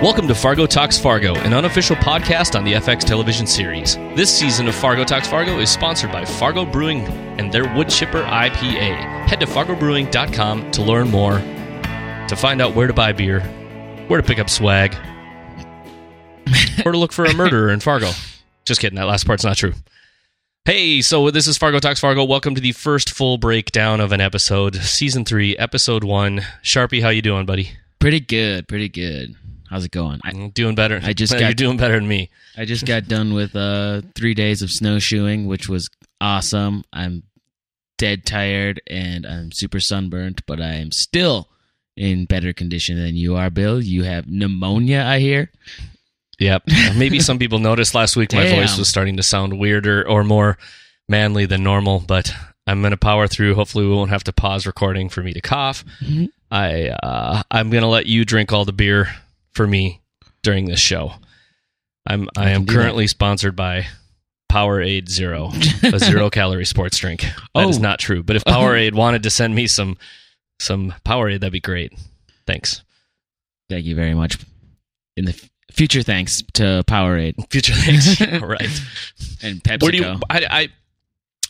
Welcome to Fargo Talks Fargo, an unofficial podcast on the FX television series. This season of Fargo Talks Fargo is sponsored by Fargo Brewing and their Wood Chipper IPA. Head to fargobrewing.com to learn more, to find out where to buy beer, where to pick up swag, or to look for a murderer in Fargo. Just kidding, that last part's not true. Hey, so this is Fargo Talks Fargo. Welcome to the first full breakdown of an episode, season three, episode one. Sharpie, how you doing, buddy? Pretty good, pretty good. How's it going? I, I'm doing better. I just got, You're doing better than me. I just got done with uh, three days of snowshoeing, which was awesome. I'm dead tired and I'm super sunburnt, but I am still in better condition than you are, Bill. You have pneumonia, I hear. Yep. Maybe some people noticed last week my Damn. voice was starting to sound weirder or more manly than normal, but I'm going to power through. Hopefully, we won't have to pause recording for me to cough. Mhm. I uh, I'm going to let you drink all the beer for me during this show. I'm I, am currently sponsored by Powerade Zero, a zero calorie sports drink. That is Oh. not true. But if Powerade wanted to send me some some Powerade, that'd be great. Thanks. Thank you very much. In the f- future, thanks to Powerade Future thanks. all right. and PepsiCo. where do you I, I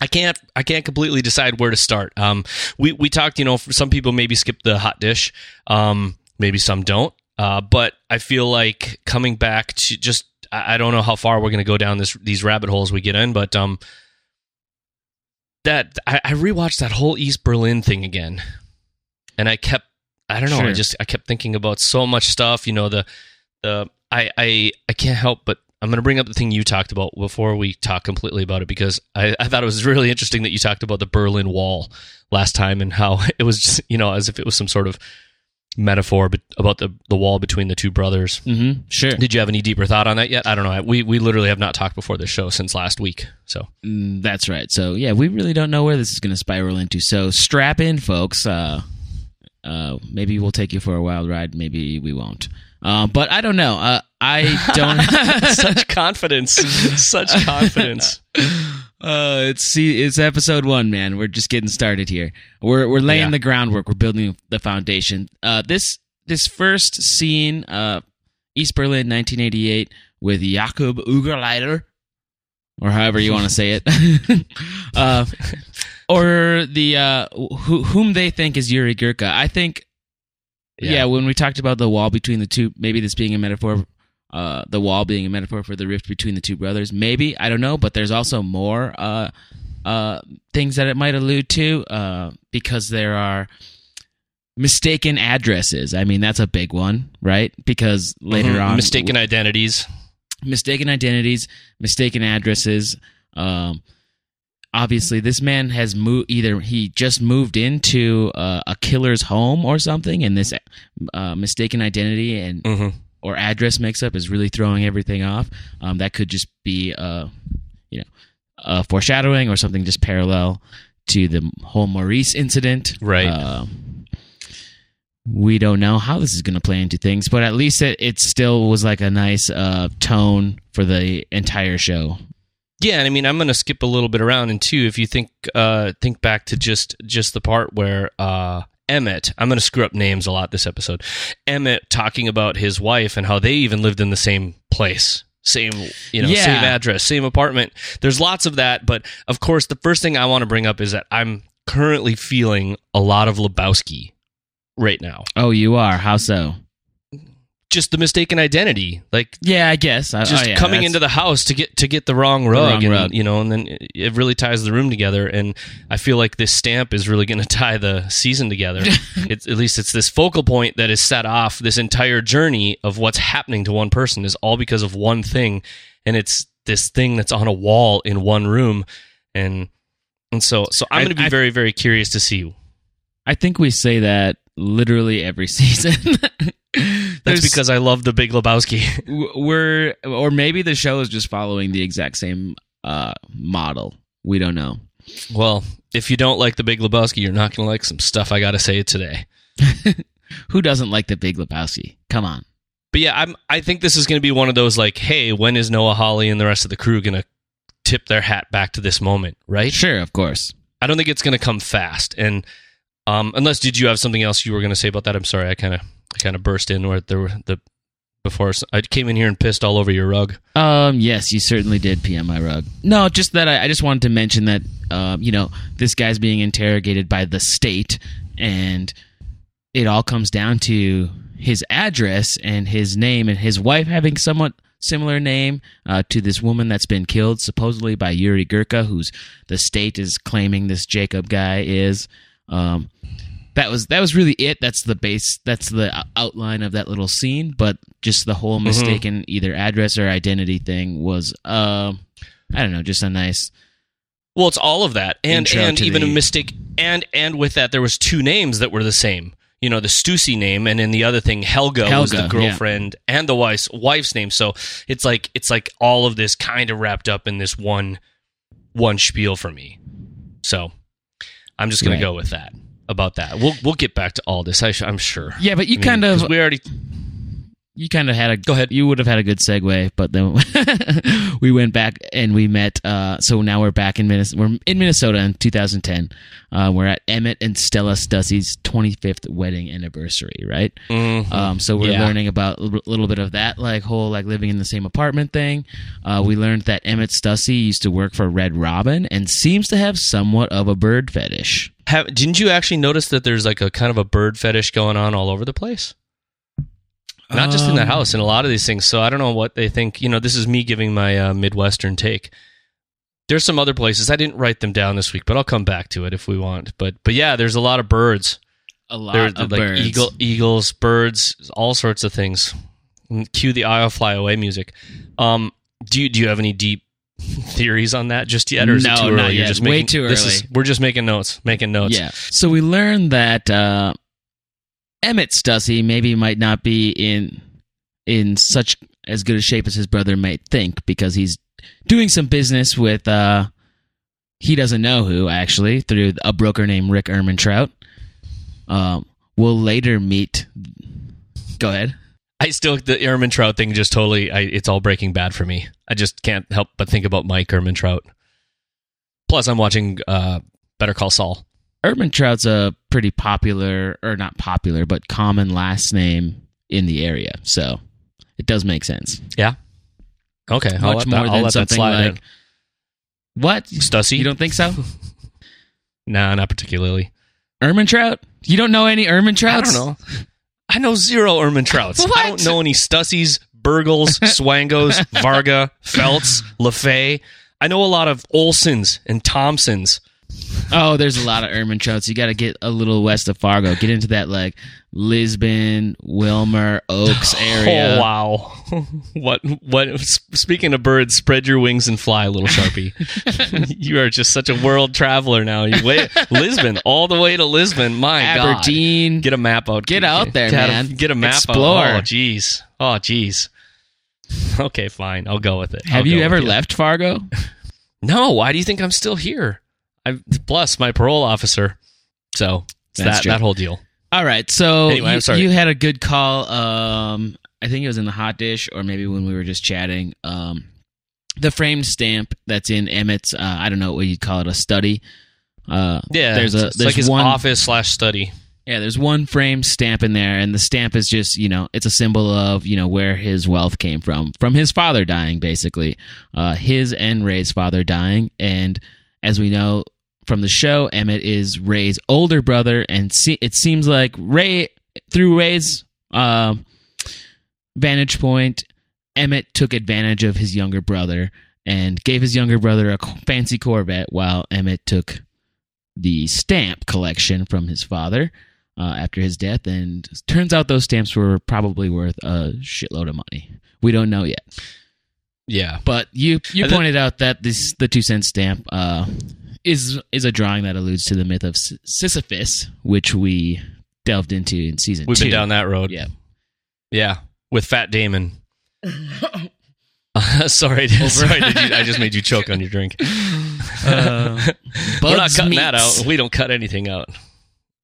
I can't I can't completely decide where to start. Um, we we talked, you know, for some people maybe skip the hot dish, um, maybe some don't. Uh, but I feel like coming back to just I, I don't know how far we're going to go down this these rabbit holes we get in, but um, that I, I rewatched that whole East Berlin thing again, and I kept I don't know I just I kept thinking about so much stuff. You know the the I I I can't help but I'm going to bring up the thing you talked about before we talk completely about it because I, I thought it was really interesting that you talked about the Berlin Wall last time and how it was just you know as if it was some sort of metaphor about the the wall between the two brothers. Mm-hmm. Sure. Did you have any deeper thought on that yet? I don't know. We we literally have not talked before this show since last week. So Mm, That's right. So yeah, we really don't know where this is going to spiral into. So strap in, folks. Uh, uh, maybe we'll take you for a wild ride. Maybe we won't. Uh, but I don't know. Uh, I don't. such confidence, such confidence. uh, it's see, it's episode one, man. We're just getting started here. We're we're laying Yeah. the groundwork. We're building the foundation. Uh, this this first scene, uh, East Berlin, 1988, with Jakob Ugerleiter, or however you want to say it, uh, or the uh, who, whom they think is Yuri Gurka. I think, yeah. Yeah. when we talked about the wall between the two, maybe this being a metaphor, uh, the wall being a metaphor for the rift between the two brothers. Maybe I don't know, but there's also more uh, uh, things that it might allude to uh, because there are mistaken addresses. I mean, that's a big one, right? Because later Mhm. on, mistaken identities. mistaken identities, mistaken addresses. Um, obviously, this man has moved. Either he just moved into uh, a killer's home or something, and this uh, mistaken identity and hmm or address mix-up is really throwing everything off. Um, that could just be, uh, you know, a foreshadowing or something just parallel to the whole Maurice incident. Right. Uh, we don't know how this is going to play into things, but at least it, it still was like a nice uh, tone for the entire show. Yeah, and I mean, I'm going to skip a little bit around, and two, if you think uh, think back to just just the part where uh, Emmett, I'm going to screw up names a lot this episode. Emmett talking about his wife and how they even lived in the same place, same you know, Yeah. same address, same apartment. There's lots of that, but of course, the first thing I want to bring up is that I'm currently feeling a lot of Lebowski right now. Oh, you are? How so? Just the mistaken identity, like Yeah, I guess. I- just oh, yeah, coming into the house to get to get the wrong rug, wrong and, rug. you know, and then it- it really ties the room together. And I feel like this stamp is really going to tie the season together. it's at least it's this focal point that is set off this entire journey of what's happening to one person is all because of one thing, and it's this thing that's on a wall in one room, and and so so I'm going to be I- very very curious to see. I think we say that literally every season. That's There's- because I love the Big Lebowski. we're or maybe the show is just following the exact same uh model we don't know well, if you don't like the Big Lebowski, you're not going to like some stuff I got to say today. who doesn't like the big lebowski come on But yeah, I'm. I think this is going to be one of those like, hey, when is Noah Hawley and the rest of the crew going to tip their hat back to this moment? Right? sure of course I don't think it's going to come fast. And um, unless did you have something else you were going to say about that? I'm sorry, I kind of I kind of burst in where there were the before. I came in here and pissed all over your rug. Um, yes, you certainly did on my rug. No, just that I, I just wanted to mention that, um, you know, this guy's being interrogated by the state, and it all comes down to his address and his name, and his wife having somewhat similar name uh, to this woman that's been killed supposedly by Yuri Gurka, who's the state is claiming this Jacob guy is. Um, that was that was really it. That's the base. That's the outline of that little scene. But just the whole mistaken either address or identity thing was, uh, I don't know, just a nice. Well, it's all of that, and and even the- a mistake, and and with that, there was two names that were the same. You know, the Stussy name, and then the other thing, Helga, was Helga, the yeah. girlfriend and the wife's wife's name. So it's like it's like all of this kind of wrapped up in this one one spiel for me. So I'm just gonna Right. go with that about that. We'll we'll get back to all this. I sh- I'm sure. Yeah, but you I mean, kind of we already you kind of had a Go ahead. You would have had a good segue, but then we went back and we met. Uh, so now we're back in Minnesota. We're in Minnesota in 2010. Uh, we're at Emmett and Stella Stussy's 25th wedding anniversary, right? Mhm. Um, so we're Yeah. learning about a little- little bit of that, like whole like living in the same apartment thing. Uh, we learned that Emmett Stussy used to work for Red Robin and seems to have somewhat of a bird fetish. Have, didn't you actually notice that there's like a kind of a bird fetish going on all over the place? Not just in the Um, house, in a lot of these things. So I don't know what they think. You know, this is me giving my uh, Midwestern take. There's some other places I didn't write them down this week, but I'll come back to it if we want. But but yeah, there's a lot of birds. A lot There's of like birds. eagle, eagles, birds, all sorts of things. Cue the "I'll Fly Away" music. Um, do you do you have any deep theories on that just yet, or is No, it too early? You're just Way making, too this is- we're just making notes, making notes. Yeah. So we learned that uh, Emmett Stussy maybe might not be in in such as good a shape as his brother might think because he's doing some business with uh, he doesn't know who actually through a broker named Rick Ermintrout. Um, we'll later meet. Go ahead. I still the Ehrman Trout thing just totally. I, it's all Breaking Bad for me. I just can't help but think about Mike Ehrmantraut. Plus, I'm watching uh, Better Call Saul. Ermintrout's a pretty popular, or not popular, but common last name in the area, so it does make sense. Yeah. Okay. I'll Much more that, than something like what? Stussy. You don't think so? Nah, not particularly. Ermintrout? You don't know any Ermintrouts? I don't know. I know zero Ermintrouts. What? I don't know any Stussies, Burgles, Swangos, Varga, Feltz, LaFay. I know a lot of Olsons and Thompsons. Oh, there's a lot of Ermintrouts. You got to get a little west of Fargo. Get into that like Lisbon, Wilmer, Oaks oh, area. Oh wow! what what? Speaking of birds, spread your wings and fly, little sharpie. you are just such a world traveler now. You wait, Lisbon, all the way to Lisbon. My Aberdeen. God, get a map out. Get out there, Get a- man. Get a map Explore. out. Oh jeez. Oh jeez. Okay, fine. I'll go with it. Have I'll you ever left Fargo? No. Why do you think I'm still here? I plus my parole officer. So that true. that whole deal. All right. So Anyway, you, you had a good call. Um, I think it was in the hot dish, or maybe when we were just chatting. Um, the framed stamp that's in Emmett's. Uh, I don't know what you'd call it, a study. Uh, Yeah. There's a- it's there's like his one- office slash study. Yeah, there's one frame stamp in there, and the stamp is just, you know, it's a symbol of, you know, where his wealth came from, from his father dying, basically. Uh, his and Ray's father dying. And as we know from the show, Emmett is Ray's older brother, and see, it seems like Ray, through Ray's uh, vantage point, Emmett took advantage of his younger brother and gave his younger brother a fancy Corvette, while Emmett took the stamp collection from his father uh, after his death, and turns out those stamps were probably worth a shitload of money. We don't know yet, Yeah. but you you And then- pointed out that this the two cent stamp uh, is is a drawing that alludes to the myth of Sis- Sisyphus, which we delved into in season We've two. been down that road. Yeah. Yeah. With Fat Damon. sorry, sorry. Did you, I just made you choke on your drink. Uh, We're not Bud's cutting that out. We don't cut anything out.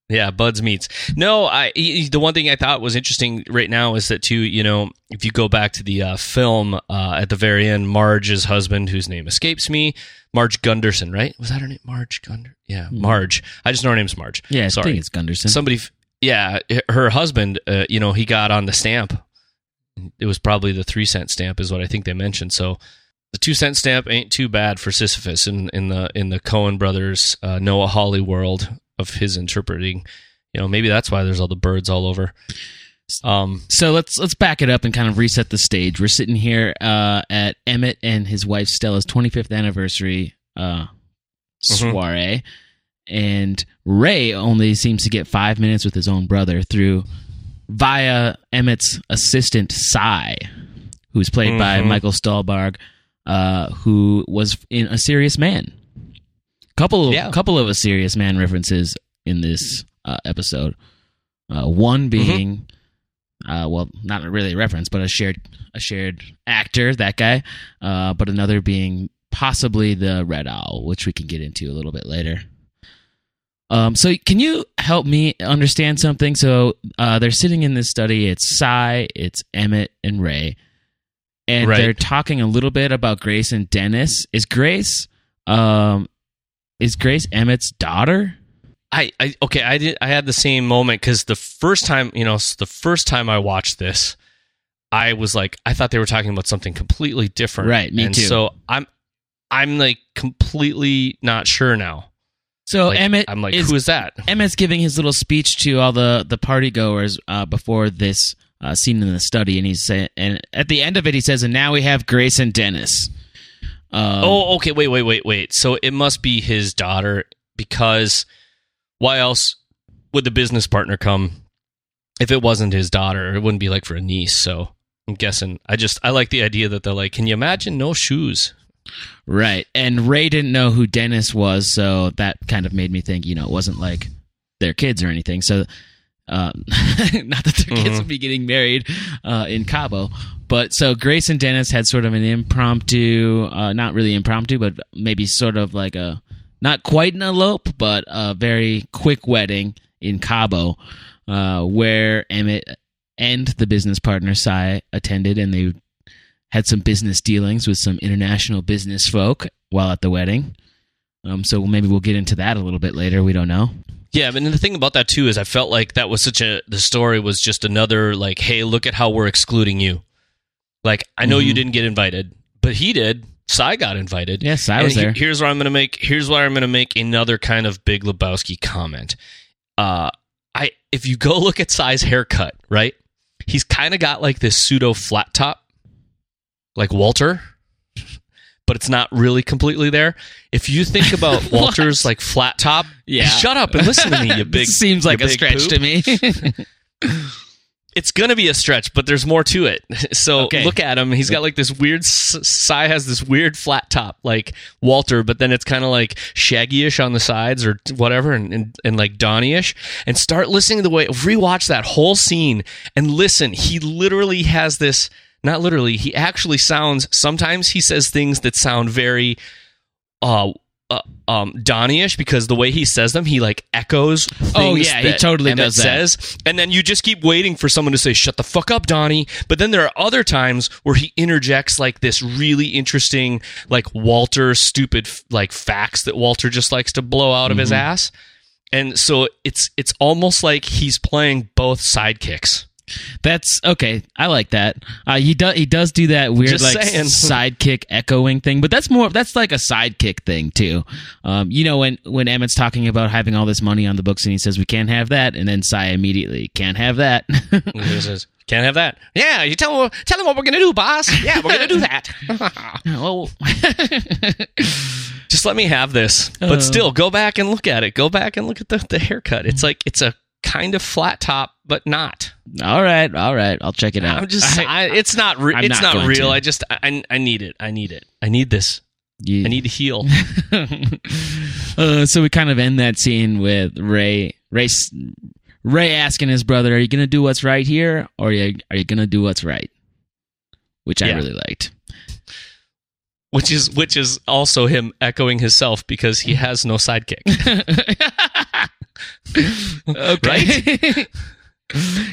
Yeah, Bud's meats. No, I. The one thing I thought was interesting right now is that too. You know, if you go back to the uh, film uh, at the very end, Marge's husband, whose name escapes me, Marge Gunderson, right? Was that her name? Marge Gunder? Yeah, Marge. I just know her name's Marge. Yeah, I sorry. think it's Gunderson. Somebody, yeah, her husband. Uh, you know, he got on the stamp it was probably the three cent stamp, is what I think they mentioned. So the two cent stamp ain't too bad for Sisyphus in, in the in the Coen brothers uh, Noah Hawley world of his interpreting. You know, maybe that's why there's all the birds all over. Um, So let's let's back it up and kind of reset the stage. We're sitting here uh, at Emmett and his wife Stella's 25th anniversary uh, Mhm. soiree, and Ray only seems to get five minutes with his own brother through via Emmett's assistant Sy, who's played by Mhm. Michael Stuhlbarg, uh, who was in A Serious Man. Couple of Yeah. couple of A Serious Man references in this uh, episode. Uh, one being, uh, well, not really a reference, but a shared a shared actor, that guy. Uh, but another being possibly the Red Owl, which we can get into a little bit later. Um, so can you help me understand something? So uh, they're sitting in this study. It's Sy, it's Emmett, and Ray, and Right. they're talking a little bit about Grace and Dennis. Is Grace, um, is Grace Emmett's daughter? I, I okay, I did. I had the same moment because the first time, you know, the first time I watched this, I was like, I thought they were talking about something completely different. Right, me and too. So I'm, I'm like completely not sure now. So Like, Emmett, I'm like, is, who is that? Emmett's giving his little speech to all the the party goers uh, before this uh, scene in the study, and he's saying, and at the end of it, he says, "And now we have Grace and Dennis." Um, oh, okay. Wait, wait, wait, wait. So it must be his daughter because why else would the business partner come if it wasn't his daughter? It wouldn't be like for a niece. So I'm guessing. I just I like the idea that they're like, can you imagine no shoes? right. And Ray didn't know who Dennis was, so that kind of made me think, you know, it wasn't like their kids or anything. So, um, not that their kids Mhm. would be getting married uh, in Cabo, but so Grace and Dennis had sort of an impromptu, uh, not really impromptu, but maybe sort of like a not quite an elope, but a very quick wedding in Cabo, uh, where Emmett and the business partner Sy attended, and they had some business dealings with some international business folk while at the wedding. Um, so maybe we'll get into that a little bit later. We don't know. Yeah, but the thing about that too is I felt like that was such a the story was just another like, hey, look at how we're excluding you. Like I know you Mhm. didn't get invited, but he did. Sy got invited. Yes, I And was he- there. here's where I'm going to make. Here's where I'm going to make another kind of Big Lebowski comment. Uh, I if you go look at Sy's haircut, right? He's kind of got like this pseudo flat top, like Walter, but it's not really completely there. If you think about Walter's like flat top, Yeah. shut up and listen to me, you big. Seems like a stretch poop. to me. It's gonna be a stretch, but there's more to it. So Okay. look at him; he's got like this weird. Sy has this weird flat top, like Walter, but then it's kind of like shaggy-ish on the sides or whatever, and, and and like Donnie-ish. And start listening to the way rewatch that whole scene and listen. He literally has this. Not literally. He actually sounds. Sometimes he says things that sound very. Uh, uh, um, Donnie-ish because the way he says them, he like echoes. Oh, things yeah, he totally Emmett does that. says, and then you just keep waiting for someone to say, "Shut the fuck up, Donnie." But then there are other times where he interjects like this really interesting, like Walter stupid like facts that Walter just likes to blow out of his Mm-hmm. ass, and so it's it's almost like he's playing both sidekicks. That's okay. I like that. Uh, he does. He does do that weird Just like saying. sidekick echoing thing, but that's more. That's like a sidekick thing too. Um, you know when when Emmett's talking about having all this money on the books and he says we can't have that, and then Sy immediately can't have that. He says, "Can't have that." Yeah, you tell tell him what we're gonna do, boss. Yeah, we're gonna do that. well, just let me have this. Uh. But still, go back and look at it. Go back and look at the, the haircut. It's like it's a kind of flat top, but not. all right, all right. I'll check it out. I'm just saying, I, it's not. Re- it's not not, real. to. I just I, I need it. I need it. I need this. You- I need to heal. uh, so we kind of end that scene with Ray, Ray, Ray asking his brother, "Are you gonna do what's right here, or are you, are you gonna do what's right?" Which I really liked. which is which is also him echoing himself because he has no sidekick. okay.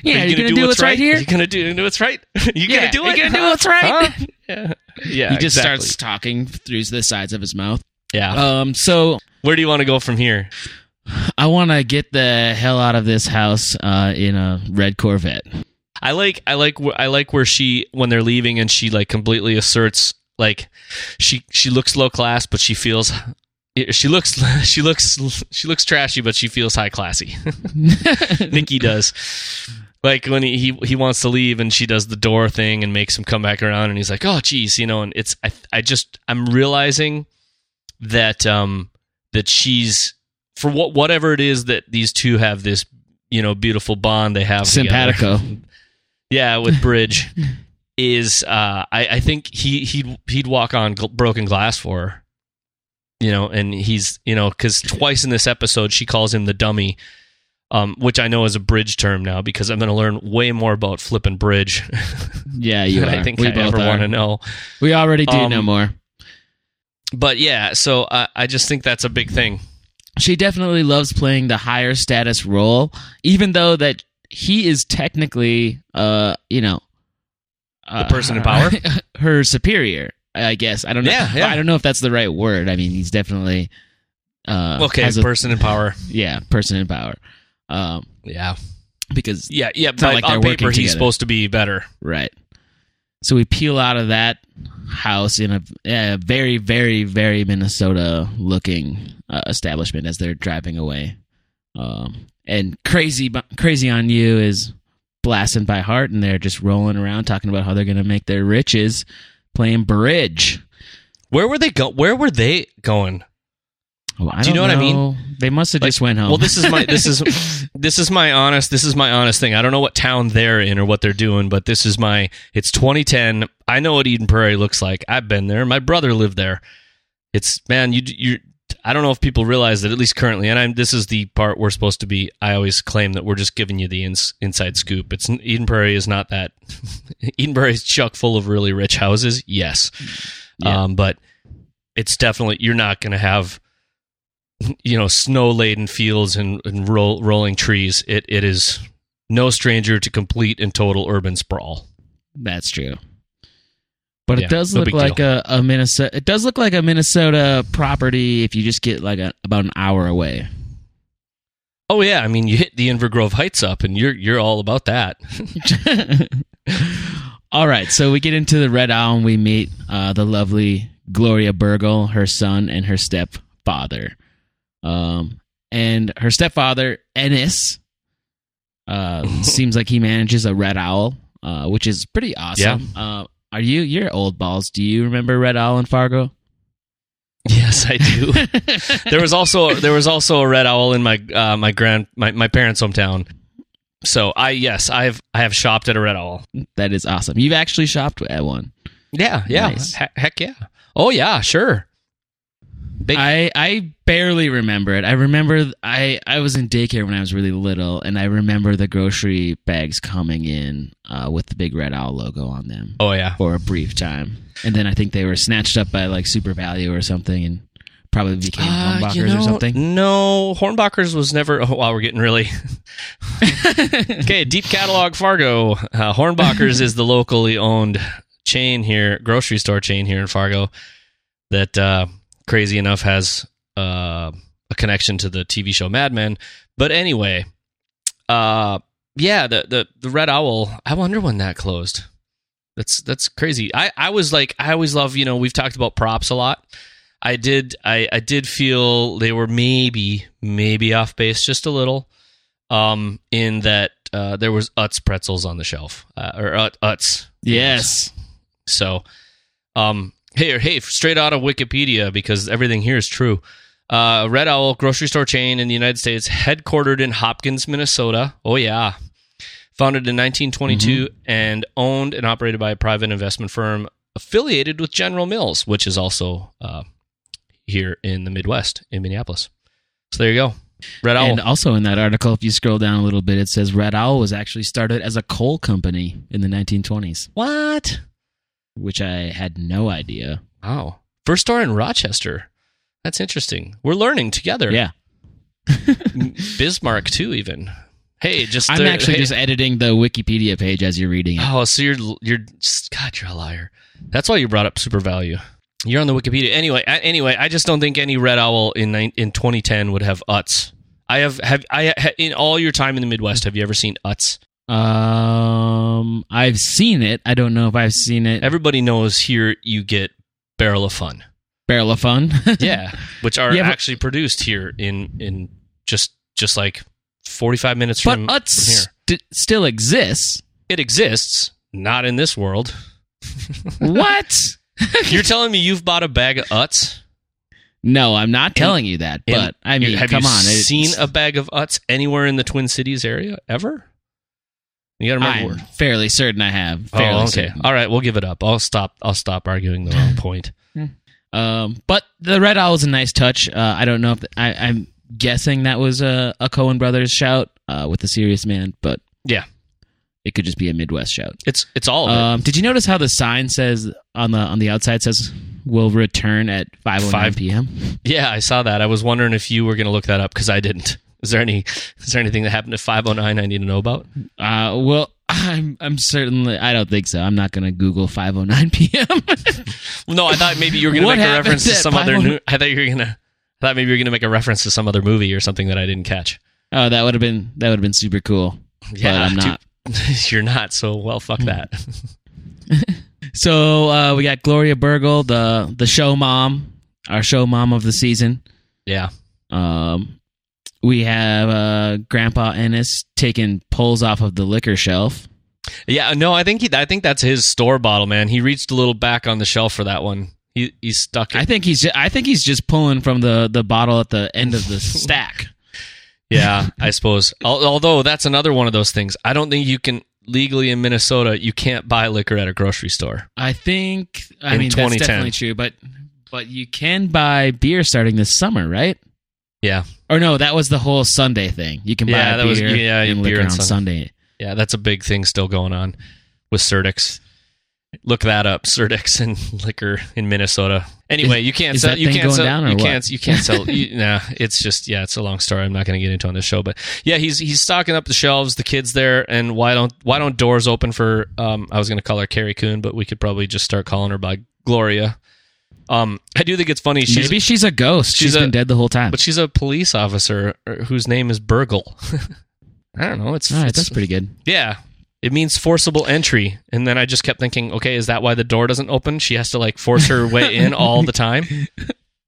Yeah, are you, gonna, do what's right, here? you gonna do what's right? you Yeah, gonna do you it? gonna do what's right? Huh? Yeah. Yeah. he just exactly. starts talking through the sides of his mouth. Yeah. Um, so Where do you want to go from here? I want to get the hell out of this house uh, in a red Corvette. I like I like I like where she when they're leaving and she like completely asserts like she she looks low class but she feels she looks she looks she looks trashy but she feels high classy. Nikki does. Like when he, he he wants to leave and she does the door thing and makes him come back around and he's like, "Oh geez," you know, and it's I I just I'm realizing that um that she's for what whatever it is that these two have this you know beautiful bond they have together. Simpatico. yeah with bridge is uh i i think he he'd he'd walk on gl- broken glass for her you know and he's you know because twice in this episode she calls him the dummy um, which I know is a bridge term now because I'm going to learn way more about flipping bridge Yeah, you. I think we I both want to know. We already do Um, know more. But yeah, so I, I just think that's a big thing. She definitely loves playing the higher status role, even though that he is technically, uh, you know, uh, person in power? her superior. I guess I don't know. Yeah, yeah. I don't know if that's the right word. I mean, he's definitely uh, Okay, has a- person in power. yeah, person in power. Um, Yeah, because yeah, yeah. But like on paper, he's supposed to be better. Right. So we peel out of that house in a, a very, very, very Minnesota looking uh, establishment as they're driving away. Um, and crazy, crazy on you is blasting by heart, and they're just rolling around talking about how they're going to make their riches playing bridge. Where were they go? Where were they going? Oh, I Do you don't know what I mean? They must have Like, just went home. Well, this is my this is this is my honest this is my honest thing. I don't know what town they're in or what they're doing, but this is my it's 2010. I know what Eden Prairie looks like. I've been there. My brother lived there. It's man, you you I don't know if people realize that at least currently, and I'm this is the part we're supposed to be. I always claim that we're just giving you the ins, inside scoop. It's Eden Prairie is not that. Eden Prairie is chock full of really rich houses, yes, Yeah. um, but it's definitely you're not going to have you know snow laden fields and, and roll, rolling trees. It it is no stranger to complete and total urban sprawl. That's true. But Yeah, it does no look like a, a Minnesota. It does look like a Minnesota property if you just get like a, about an hour away. Oh yeah, I mean you hit the Inver Grove Heights up, and you're you're all about that. All right, so we get into the Red Owl and we meet uh, the lovely Gloria Burgle, her son, and her stepfather. Um, and her stepfather, Ennis, uh, seems like he manages a Red Owl, uh, which is pretty awesome. Uh, are you, you're old balls. Do you remember Red Owl in Fargo? yes, I do. there was also there was also a red owl in my uh, my grand my, my parents' hometown. So I yes I've I have shopped at a red owl. that is awesome. You've actually shopped at one. Yeah, yeah, Nice. He- heck yeah. Oh yeah, sure. Big, I I barely remember it. I remember I I was in daycare when I was really little, and I remember the grocery bags coming in uh, with the big red owl logo on them oh yeah. for a brief time, and then I think they were snatched up by like SuperValu or something, and probably became Uh, Hornbachers you know, or something. No, Hornbachers was never. Oh, wow, we're getting really. okay, deep catalog Fargo. Uh, Hornbachers is the locally owned chain here, grocery store chain here in Fargo that, uh, crazy enough, has uh, a connection to the TV show Mad Men. But anyway, uh, yeah, the, the the Red Owl. I wonder when that closed. That's that's crazy. I I was like I always love you know we've talked about props a lot. I did I, I did feel they were maybe maybe off base just a little um in that uh, there was Utz pretzels on the shelf uh, or Ut, Utz yes, so um hey hey straight out of Wikipedia because everything here is true uh, Red Owl grocery store chain in the United States headquartered in Hopkins Minnesota oh yeah founded in 1922 and owned and operated by a private investment firm affiliated with General Mills which is also uh, here in the Midwest in Minneapolis. So there you go. Red Owl. and also in that article, if you scroll down a little bit, it says Red Owl was actually started as a coal company in the 1920s, what? Which I had no idea. Wow. First store in Rochester. That's interesting. We're learning together. Yeah, Bismarck too even. Hey, just I'm actually hey- just editing the Wikipedia page as you're reading it. Oh, so you're you're God, you're a liar. That's why you brought up SuperValu. You're on the Wikipedia anyway. I, anyway, I just don't think any red owl in in 2010 would have Utz. I have have I ha- in all your time in the Midwest. Have you ever seen Utz? Um, I've seen it. I don't know if I've seen it. Everybody knows here you get Barrel of Fun. Barrel of Fun. Yeah, which are Yeah, but- actually produced here in in just just like 45 minutes but from, Utz from here. st- still exists. It exists, not in this world. what? You're telling me you've bought a bag of Utz? No, I'm not telling you that. But I mean, have come you on. seen a bag of Utz anywhere in the Twin Cities area ever? You got to remember. I'm where- fairly certain I have. Fairly Oh, okay. certain. All right, we'll give it up. I'll stop. I'll stop arguing the wrong point. Um, but the red owl is a nice touch. Uh, I don't know if I, I'm guessing that was a, a Coen Brothers shout uh, with the Serious Man, but Yeah, it could just be a Midwest shout. it's it's all of it. Um, did you notice how the sign says on the on the outside says will return at 5:09 Five- p.m. Yeah, I saw that. I was wondering if you were going to look that up because I didn't. Is there any? Is there anything that happened at 509 I need to know about? Uh, well, I'm I'm certainly I don't think so. I'm not going to Google 5:09 p.m. No, I thought maybe you were going to make a reference to some other. New, I thought you were going to. I thought maybe you were going to make a reference to some other movie or something that I didn't catch. oh, that would have been that would have been super cool. Yeah, I'm not. dude, you're not. So well, fuck that. So uh, we got Gloria Burgle, the the show mom, our show mom of the season. yeah, Um, we have uh, Grandpa Ennis taking pulls off of the liquor shelf. yeah. No, I think he. I think that's his store bottle, man. He reached a little back on the shelf for that one. He he stuck it. I think he's I think he's just pulling from the the bottle at the end of the stack. Yeah, I suppose. Although that's another one of those things. I don't think you can legally in Minnesota. You can't buy liquor at a grocery store. I think I In mean that's definitely true, but but you can buy beer starting this summer, right? Yeah, Or no, that was the whole Sunday thing. You can buy Yeah, that beer, was- yeah, and beer on Sunday. Sunday. yeah, that's a big thing still going on with Surdix. Look that up, Surdix and liquor in Minnesota. Anyway, you can't is sell. that You thing can't going sell. down or you what? can't. You can't sell. You, nah, it's just yeah. It's a long story. I'm not going to get into on this show, but yeah, he's he's stocking up the shelves. The kids there, and why don't why don't doors open for? Um, I was going to call her Carrie Coon, but we could probably just start calling her by Gloria. Um, I do think it's funny. She's Maybe she's a ghost. she's she's a- been dead the whole time. but she's a police officer uh, whose name is Burgle. I don't know. It's, right, it's that's pretty good. yeah. It means forcible entry, and then I just kept thinking, okay, is that why the door doesn't open? She has to like force her way in all the time.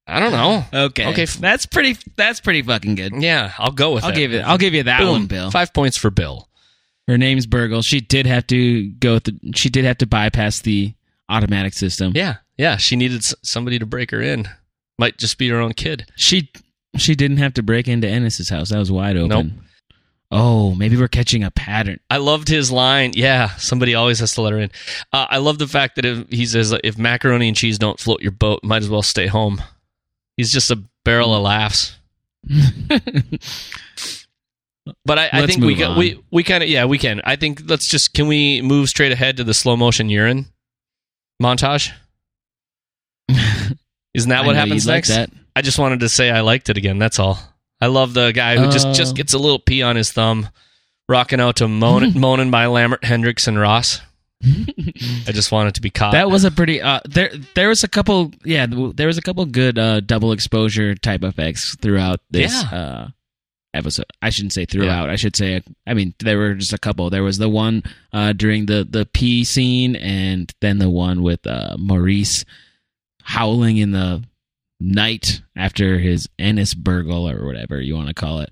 I don't know. Okay, Okay. that's pretty. That's pretty fucking good. Yeah, I'll go with it. I'll it. give it. I'll give you that Boom. one, Bill. Five points for Bill. Her name's Burgle. She did have to go. The, she did have to bypass the automatic system. Yeah, yeah. She needed somebody to break her in. Might just be her own kid. She she didn't have to break into Ennis's house. That was wide open. Nope. Oh, maybe we're catching a pattern. I loved his line. Yeah, somebody always has to let her in. Uh, I love the fact that if, he says, if macaroni and cheese don't float your boat, might as well stay home. He's just a barrel of laughs. But I, I think we got, on. we we kind of yeah we can. I think let's just can we move straight ahead to the slow motion urine montage? Isn't that I what happens like next? that. I just wanted to say I liked it again. That's all. I love the guy who just Uh. just gets a little pee on his thumb, rocking out to Moanin', Moanin' by Lambert, Hendricks, and Ross. I just wanted to be caught. That was a pretty. Uh, there there was a couple. Yeah, there was a couple good uh, double exposure type effects throughout this Yeah. uh, episode. I shouldn't say throughout. I should say. I mean, there were just a couple. There was the one uh, during the the pee scene, and then the one with uh, Maurice howling in the night after his Ennis burgle or whatever you want to call it.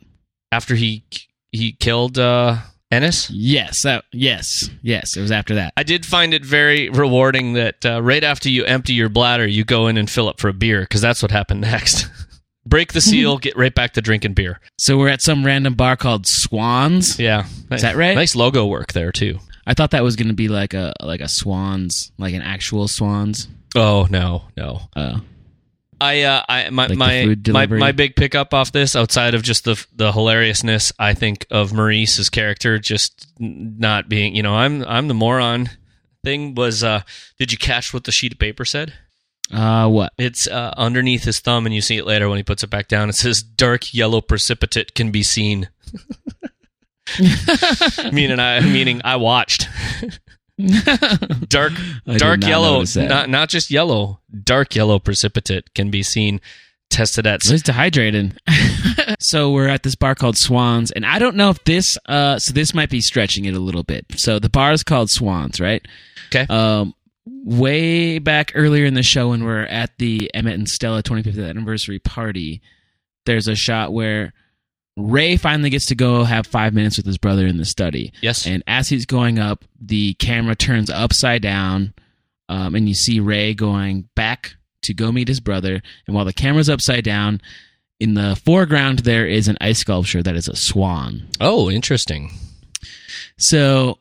after he he killed uh, Ennis. Yes, that, yes, yes. It was after that. I did find it very rewarding that uh, right after you empty your bladder, you go in and fill up for a beer because that's what happened next. Break the seal, get right back to drinking beer. So we're at some random bar called Swans. Yeah, Is that right? Nice logo work there too. I thought that was going to be like a like a swans, like an actual swans. Oh no, no. Uh, I uh, I my Like my, my my big pickup off this, outside of just the the hilariousness, I think of Maurice's character just not being, you know, I'm I'm the moron thing was. uh Did you catch what the sheet of paper said? uh, what? It's uh, underneath his thumb, and you see it later when he puts it back down. It says "dark yellow precipitate can be seen." meaning I meaning I watched dark dark yellow, not, not just yellow, dark yellow precipitate can be seen tested at. At least dehydrated. so we're at this bar called Swans, and I don't know if this. Uh, so this might be stretching it a little bit. So the bar is called Swans, right? Okay. Um, way back earlier in the show when we're at the Emmett and Stella 25th anniversary party, there's a shot where Ray finally gets to go have five minutes with his brother in the study. Yes. And as he's going up, the camera turns upside down, um, and you see Ray going back to go meet his brother. And while the camera's upside down, in the foreground there is an ice sculpture that is a swan. oh, interesting. So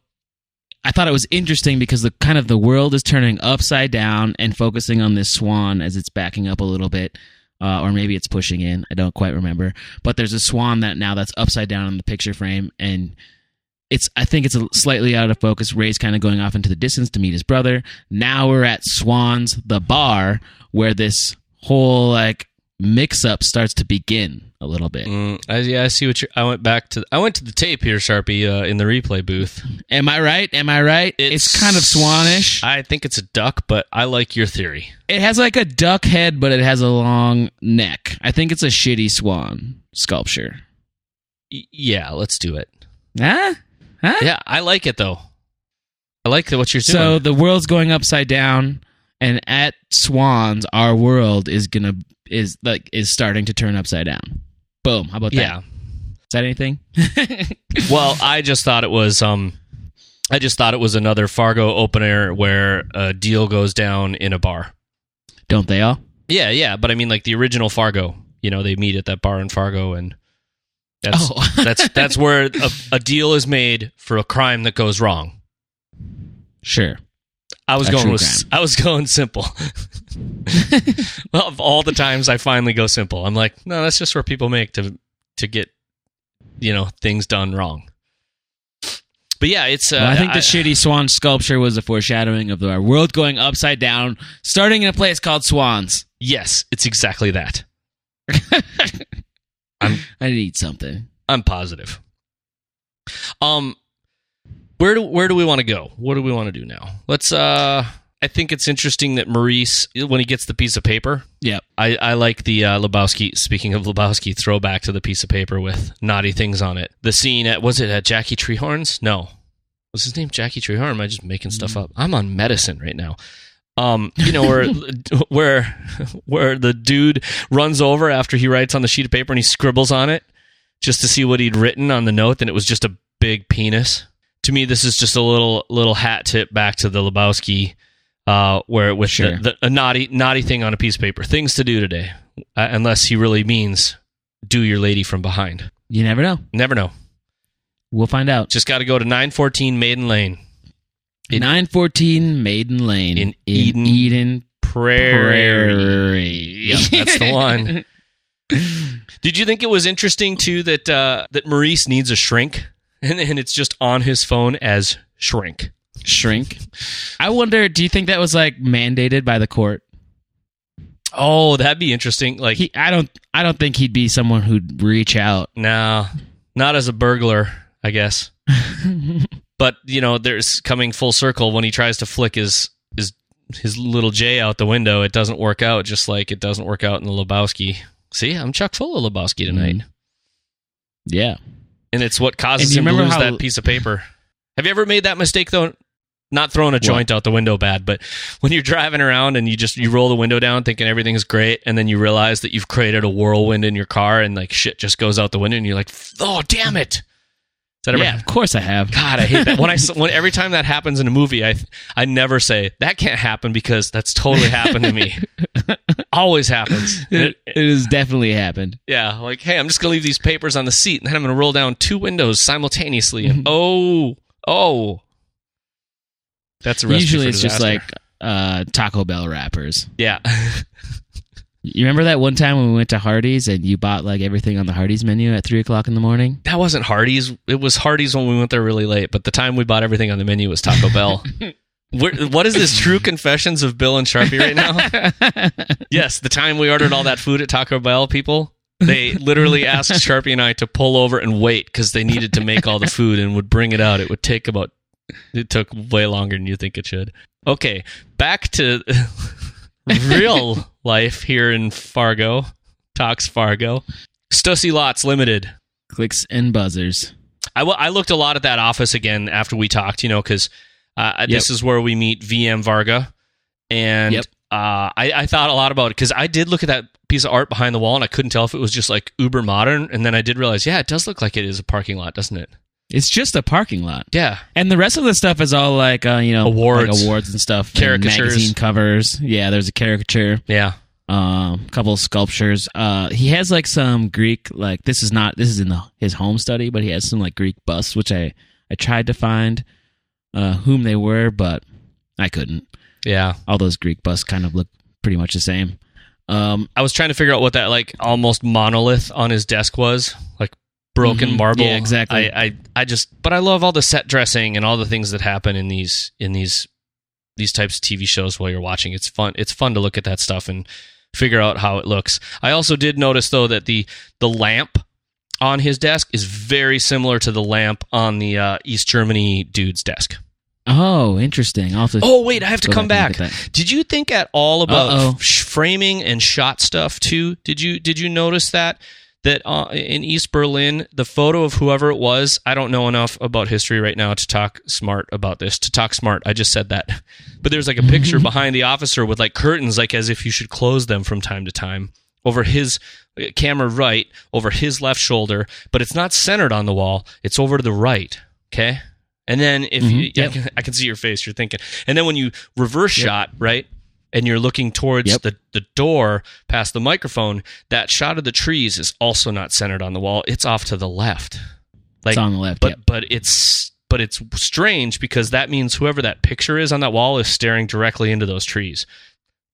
I thought it was interesting because the kind of the world is turning upside down and focusing on this swan as it's backing up a little bit. Uh, or maybe it's pushing in. I don't quite remember. But there's a swan that now that's upside down in the picture frame, and it's. I think it's a slightly out of focus. Ray's kind of going off into the distance to meet his brother. Now we're at Swans, the bar, where this whole like mix-up starts to begin a little bit. Mm, I, yeah, I see what you. I went back to. I went to the tape here, Sharpie, uh, in the replay booth. Am I right? Am I right? It's, kind of swanish. I think it's a duck, but I like your theory. It has like a duck head, but it has a long neck. I think it's a shitty swan sculpture. Y- yeah, let's do it. Huh? Huh? Yeah, I like it though. I like what you're saying. So the world's going upside down, and at Swans, our world is gonna is like is starting to turn upside down. Boom. How about that? yeah. that? Is that anything? well, I just thought it was. Um, I just thought it was another Fargo opener where a deal goes down in a bar. Don't they all? Yeah, yeah, but I mean, like the original Fargo. You know, they meet at that bar in Fargo, and that's Oh. that's that's where a, a deal is made for a crime that goes wrong. Sure. I was A going with crime. I was going simple. well, of all the times I finally go simple, I'm like, no, that's just where people make to to get you know things done wrong. But yeah, it's. Uh, Well, I think the shitty swan sculpture was a foreshadowing of our world going upside down, starting in a place called Swans. yes, it's exactly that. I need something. I'm positive. Um, where do where do we want to go? What do we want to do now? Let's. Uh, I think it's interesting that Maurice, when he gets the piece of paper, yeah, I, I like the uh, Lebowski. Speaking of Lebowski, throwback to the piece of paper with naughty things on it. The scene at was it at Jackie Treehorn's? No, was his name Jackie Treehorn? Or am I just making stuff up? I'm on medicine right now. Um, you know where where where the dude runs over after he writes on the sheet of paper and he scribbles on it just to see what he'd written on the note, and it was just a big penis. To me, this is just a little little hat tip back to the Lebowski, uh, where with Sure. the, the, a naughty naughty thing on a piece of paper, things to do today, uh, unless he really means do your lady from behind. You never know. Never know. We'll find out. Just got to go to nine fourteen Maiden Lane, In- 914 Maiden Lane In Eden Eden Prairie. Prairie. Yep, that's the one. Did you think it was interesting too that uh, that Maurice needs a shrink, and, and it's just on his phone as shrink? Shrink. I wonder, do you think that was like mandated by the court? Oh, that'd be interesting. Like, He, I don't, I don't think he'd be someone who'd reach out. no, not as a burglar, I guess. but you know, there's coming full circle when he tries to flick his his his little J out the window. It doesn't work out, just like it doesn't work out in the Lebowski. See, I'm chock full of Lebowski tonight, mm. Yeah. And it's what causes you him to lose how- that piece of paper. Have you ever made that mistake though? Not throwing a joint out the window bad, but when you're driving around and you just you roll the window down thinking everything's great, and then you realize that you've created a whirlwind in your car and like shit just goes out the window, and you're like, oh damn it! Is that ever Yeah, of course I have. God, I hate that. When I when every time that happens in a movie, I I never say that can't happen because that's totally happened to me. Always happens. It, it has definitely happened. yeah, like hey, I'm just gonna leave these papers on the seat, and then I'm gonna roll down two windows simultaneously, and oh, oh, that's a Usually for it's just like uh, Taco Bell wrappers. yeah, You remember that one time when we went to Hardee's and you bought like everything on the Hardee's menu at three o'clock in the morning? that wasn't Hardee's. It was Hardee's when we went there really late, but the time we bought everything on the menu was Taco Bell. What is this? True confessions of Bill and Sharpie right now? Yes, the time we ordered all that food at Taco Bell, people, they literally asked Sharpie and I to pull over and wait because they needed to make all the food and would bring it out. It would take about, it took way longer than you think it should. Okay, back to real life here in Fargo. Talks Fargo. Stussy Lots Limited. Clicks and buzzers. I, w- I looked a lot at that office again after we talked, you know, because uh, this is where we meet VM Varga. And Yep. uh, I, I thought a lot about it because I did look at that piece of art behind the wall and I couldn't tell if it was just like uber modern. And then I did realize, yeah, it does look like it is a parking lot, doesn't it? It's just a parking lot. Yeah. And the rest of the stuff is all like uh, you know Awards. like awards and stuff, and Caricatures. magazine covers. Yeah, there's a caricature, Yeah. um, a couple of sculptures. Uh, he has like some Greek like this is not this is in the, his home study, but he has some like Greek busts, which I I tried to find uh, whom they were, but I couldn't. Yeah. All those Greek busts kind of look pretty much the same. Um, I was trying to figure out what that like almost monolith on his desk was, like broken Mhm. marble. Yeah, exactly. I, I I just but I love all the set dressing and all the things that happen in these in these these types of TV shows while you're watching. It's fun. It's fun to look at that stuff and figure out how it looks. I also did notice though that the the lamp on his desk is very similar to the lamp on the uh, East Germany dude's desk. oh, interesting. I'll have to Oh wait, I have to come back back. and look at Did you think at all about Uh-oh. framing and shot stuff too? Did you did you notice that that uh, in East Berlin, the photo of whoever it was, I don't know enough about history right now to talk smart about this. To talk smart, I just said that. But there's like a picture behind the officer with like curtains, like as if you should close them from time to time over his uh, camera right, over his left shoulder, but it's not centered on the wall. It's over to the right. Okay. And then if you, Mhm. Yep. I, can, I can see your face, you're thinking. And then when you reverse shot, right, and you're looking towards Yep. the, the door past the microphone, that shot of the trees is also not centered on the wall. It's off to the left. Like, it's on the left. but yep. but it's but it's strange because that means whoever that picture is on that wall is staring directly into those trees.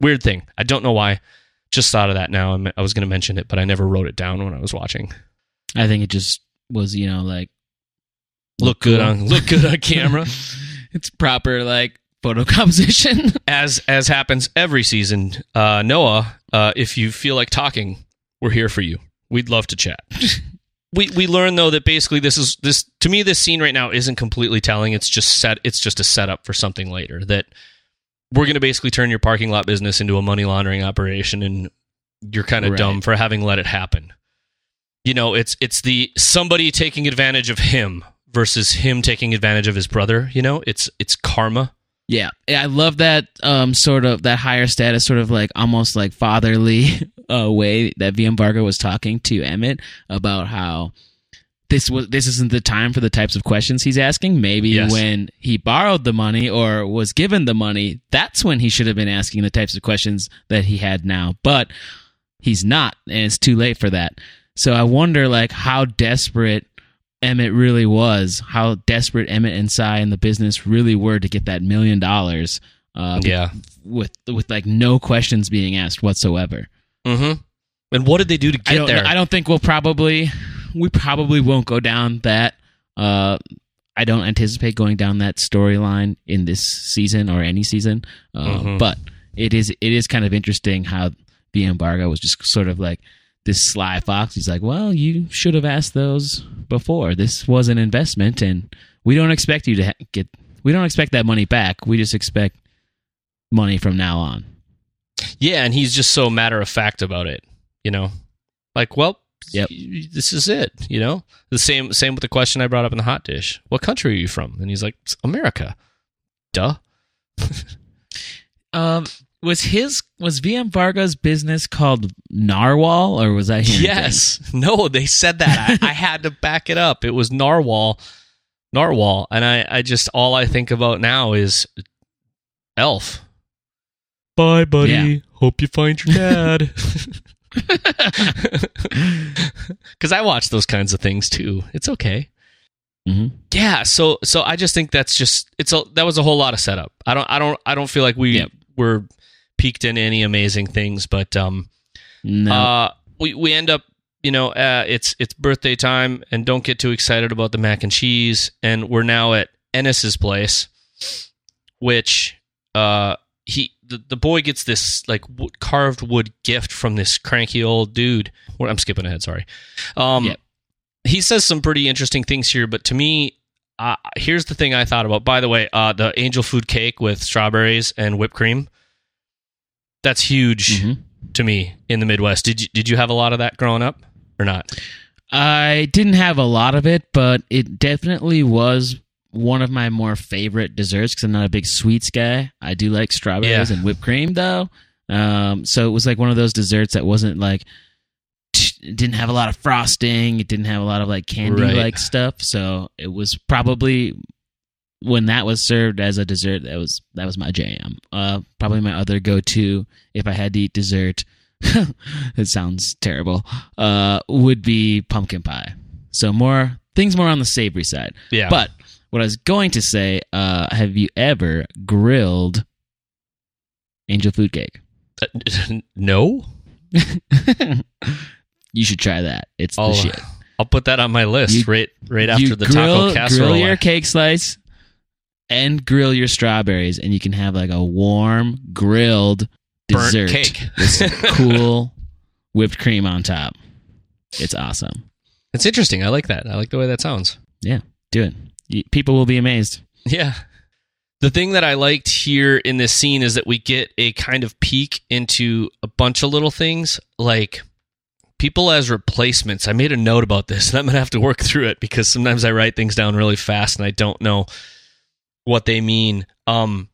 Weird thing. I don't know why. Just thought of that now. I'm- was going to mention it, but I never wrote it down when I was watching. I think it just was, you know, like Look good cool. on look good on camera. it's proper like photo composition. as as happens every season, uh, Noah, uh, if you feel like talking, we're here for you. We'd love to chat. we we learn though that basically this is this to me this scene right now isn't completely telling. It's just set. It's just a setup for something later that we're going to basically turn your parking lot business into a money laundering operation, and you're kind of Right. dumb for having let it happen. You know, it's it's the somebody taking advantage of him versus him taking advantage of his brother. You know, it's it's karma. Yeah. I love that um sort of that higher status sort of like almost like fatherly uh, way that VM Varga was talking to Emmit about how this was this isn't the time for the types of questions he's asking. Maybe Yes. when he borrowed the money or was given the money, that's when he should have been asking the types of questions that he had now. But he's not, and it's too late for that. So I wonder like how desperate Emmit really was, how desperate Emmit and Sy and the business really were to get that million dollars. Uh, Yeah. with with like no questions being asked whatsoever. Mm-hmm. And what did they do to get don't. there? I don't think we'll probably we probably won't go down that. Uh, I don't anticipate going down that storyline in this season or any season. Uh, Mhm. But it is it is kind of interesting how the embargo was just sort of like this sly fox. He's like, well, you should have asked those before. This was an investment, and we don't expect you to ha- get. We don't expect that money back. We just expect money from now on. Yeah, and he's just so matter of fact about it. You know, like, well, Yep. y- this is it. You know, the same same with the question I brought up in the hot dish. What country are you from? And he's like, America. Duh. Um, was his was VM Varga's business called Narwhal, or was I hearing Yes. No, they said that. I, I had to back it up. It was narwhal, narwhal, and I, I just all I think about now is Elf. Bye, buddy. Yeah. Hope you find your dad. Because I watch those kinds of things too. It's okay. hmm Yeah. So so I just think that's just it's a that was a whole lot of setup. I don't I don't I don't feel like we Yep. were peaked in any amazing things, but um No, uh, we we end up, you know, uh, it's it's birthday time, and don't get too excited about the mac and cheese. And we're now at Ennis's place, which uh, he the, the boy gets this like wood, carved wood gift from this cranky old dude. Well, I'm skipping ahead. Sorry. Um, Yep. He says some pretty interesting things here, but to me. Uh, here's the thing I thought about. By the way, uh, the angel food cake with strawberries and whipped cream. That's huge Mhm. to me in the Midwest. Did you did you have a lot of that growing up or not? I didn't have a lot of it, but it definitely was one of my more favorite desserts because I'm not a big sweets guy. I do like strawberries Yeah. and whipped cream though. Um, so it was like one of those desserts that wasn't like didn't have a lot of frosting. It didn't have a lot of like candy like Right. stuff. So it was probably when that was served as a dessert. That was that was my jam. Uh, probably my other go to if I had to eat dessert. it sounds terrible. Uh, would be pumpkin pie. So more things more on the savory side. Yeah. But what I was going to say, uh, have you ever grilled angel food cake? Uh, no. you should try that. It's I'll, the shit. I'll put that on my list You- right right after the grill, taco casserole. Grill your cake slice and grill your strawberries, and you can have like a warm grilled Burnt dessert cake. with some cool whipped cream on top. It's awesome. It's interesting. I like that. I like the way that sounds. Yeah, do it. You- People will be amazed. Yeah. The thing that I liked here in this scene is that we get a kind of peek into a bunch of little things like people as replacements. I made a note about this and I'm going to have to work through it because sometimes I write things down really fast and I don't know what they mean. Um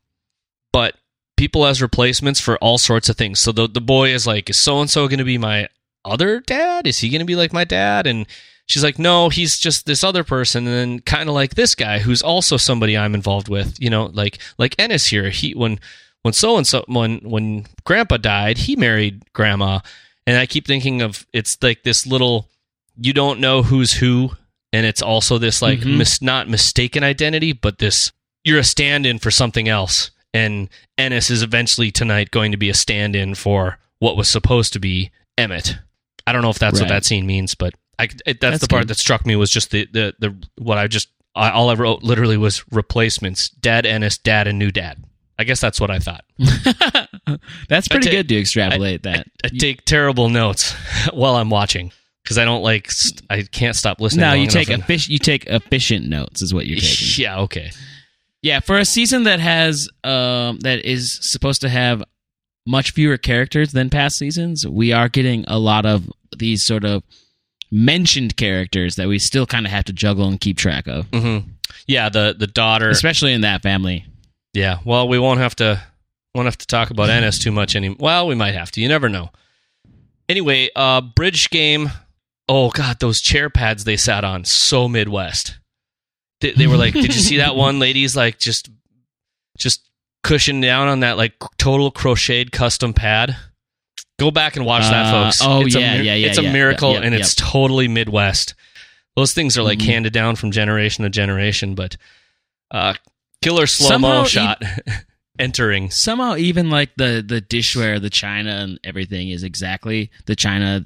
but people as replacements for all sorts of things. So the the boy is like is so and so going to be my other dad? Is he going to be like my dad? And she's like, no, he's just this other person, and then kind of like this guy who's also somebody I'm involved with. You know, like like Ennis here. He when when so and so when when Grandpa died, he married Grandma, and I keep thinking of it's like this little you don't know who's who, and it's also this like Mhm. mis- not mistaken identity, but this you're a stand-in for something else, and Ennis is eventually tonight going to be a stand-in for what was supposed to be Emmit. I don't know if that's what that scene means, but I, it, that's, That's the part good. that struck me was just the, the, the what I just I, all I wrote literally was replacements: dad, Ennis, dad, and new dad. I guess that's what I thought. That's pretty good to extrapolate that. I take terrible notes while I'm watching because I don't like st- I can't stop listening. no, you take enough effic- you take efficient notes is what you're taking. yeah, okay. Yeah, for a season that has um, that is supposed to have much fewer characters than past seasons, we are getting a lot of these sort of mentioned characters that we still kind of have to juggle and keep track of, hmm Yeah, the the daughter. especially in that family. Yeah, well, we won't have to won't have to talk about Ennis too much anymore. Well, we might have to. You never know. Anyway, uh, bridge game. Oh God, those chair pads they sat on so Midwest. They, they were like, did you see that one? Ladies like just just cushioned down on that like total crocheted custom pad. Go back and watch that, Uh, folks. oh, it's a yeah, mir- yeah, yeah, It's a miracle, yeah, and yeah. it's totally Midwest. Those things are like Mhm. handed down from generation to generation, but uh, killer slow mo Somehow e- shot entering. Somehow, even like the the dishware, the china, and everything is exactly the china.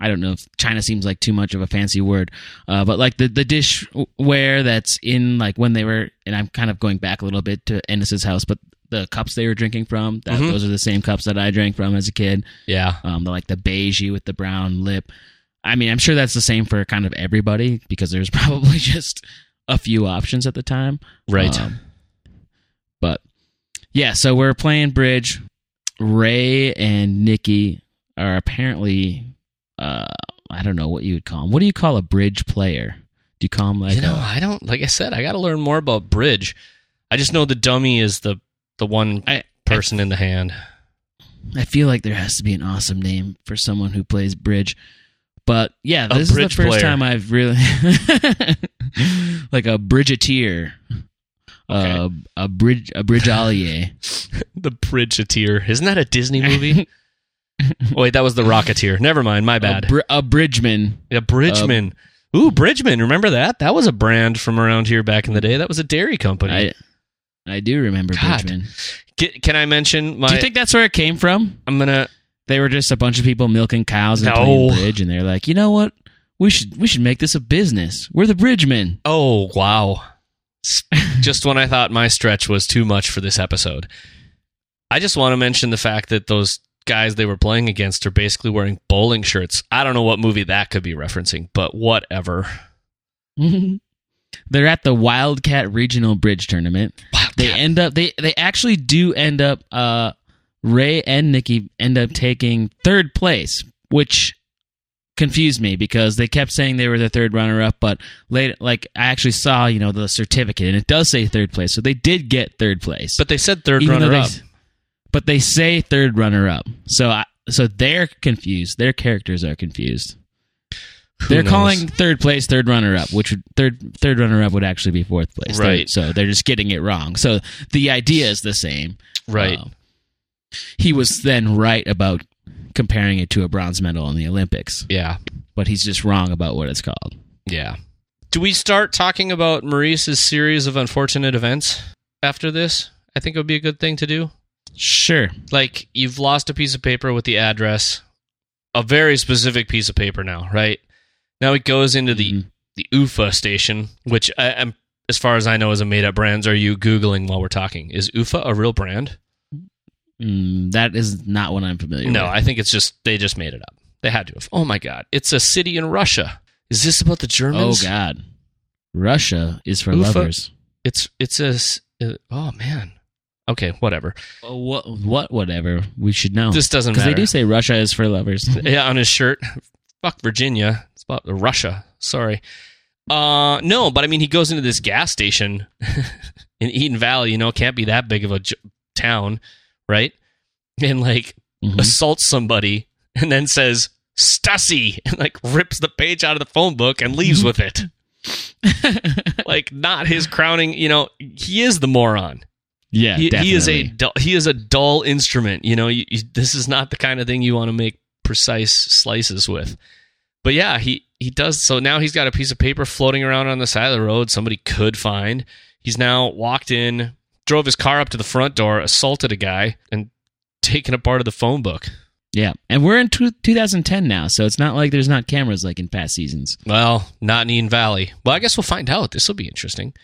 I don't know if China seems like too much of a fancy word, uh, but like the the dishware that's in like when they were, and I'm kind of going back a little bit to Ennis's house, but the cups they were drinking from, that Mhm. those are the same cups that I drank from as a kid. Yeah, Um, the like the beigey with the brown lip. I mean, I'm sure that's the same for kind of everybody because there's probably just a few options at the time. right. Um, but yeah, so we're playing bridge. Ray and Nikki are apparently, uh, I don't know what you would call them. What do you call a bridge player? Do you call them like you know, I don't. Like I said, I got to learn more about bridge. I just know the dummy is the the one I- person in the hand. I feel like there has to be an awesome name for someone who plays bridge. But yeah, A this is the bridge first player. time I've really like a bridgeteer, uh, a bridge, a bridge allier. the Bridgeteer. Isn't that a Disney movie? Wait, that was the Rocketeer. Never mind. My bad. A, bri- a bridgeman. yeah, Bridgeman. Ooh, Bridgeman. Remember that? That was a brand from around here back in the day. That was a dairy company. I I do remember God. bridgeman. Get- can I mention my? Do you think that's where it came from? I'm gonna. They were just a bunch of people milking cows and No. playing bridge, and they're like, you know what? We should we should make this a business. We're the bridgemen. Oh wow! Just when I thought my stretch was too much for this episode, I just want to mention the fact that those guys they were playing against are basically wearing bowling shirts. I don't know what movie that could be referencing, but whatever. they're at the Wildcat Regional Bridge Tournament. They end up they they actually do end up uh Ray and Nikki end up taking third place, which confused me because they kept saying they were the third runner up, but later, like I actually saw, you know, the certificate and it does say third place, so they did get third place. But they said third Even runner they- up. But they say third runner up, so I, so they're confused. Their characters are confused. Who they're knows? calling third place third runner up, which third third runner up would actually be fourth place. They're- Right. so they're just getting it wrong. So the idea is the same. right. Uh, he was then right about comparing it to a bronze medal in the Olympics, yeah. but he's just wrong about what it's called. Yeah. Do we start talking about Maurice's series of unfortunate events after this? I think it would be a good thing to do. Sure. Like, you've lost a piece of paper with the address, a very specific piece of paper now, right? Now it goes into the, Mhm. the UFA station, which, I, am as far as I know, is a made up brand. Are you Googling while we're talking? Is UFA a real brand? Mm, that is not what I'm familiar No, with. No, I think it's just, they just made it up. They had to have. Oh my God. It's a city in Russia. Is this about the Germans? Oh God, Russia is for Ufa- lovers. It's, it's a, uh, oh man. Okay, whatever. Oh, what? What? Whatever. We should know This doesn't because matter. they do say Russia is for lovers. yeah, on his shirt. Fuck Virginia. It's about Russia. Sorry. Uh, no, but I mean, he goes into this gas station in Eden Valley. You know, can't be that big of a j- town, right? And like Mhm. assaults somebody, and then says Stussy, and like rips the page out of the phone book and leaves with it. like not his crowning. You know, he is the moron. Yeah, he, he is a dull, he is a dull instrument. You know, you, you, this is not the kind of thing you want to make precise slices with. But yeah, he he does. So now he's got a piece of paper floating around on the side of the road. Somebody could find. He's now walked in, drove his car up to the front door, assaulted a guy, and taken a part of the phone book. Yeah, and we're in two 2010 now, so it's not like there's not cameras like in past seasons. Well, not in Eden Valley. Well, I guess we'll find out. This will be interesting.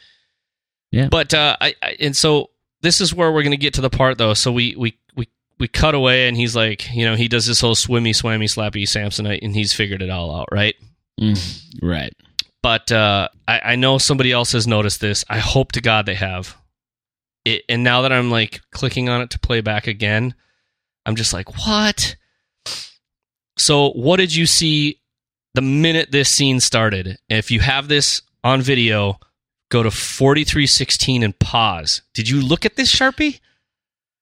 Yeah. But uh, I, I and so this is where we're going to get to the part though. So we we we we cut away, and he's like, you know, he does this whole swimmy, swammy, slappy Samsonite, and he's figured it all out, right? Mm, right. But uh, I, I know somebody else has noticed this. I hope to God they have. It, and now that I'm like clicking on it to play back again, I'm just like, what? So, what did you see the minute this scene started? If you have this on video, go to 4316 and pause. Did you look at this, Sharpie?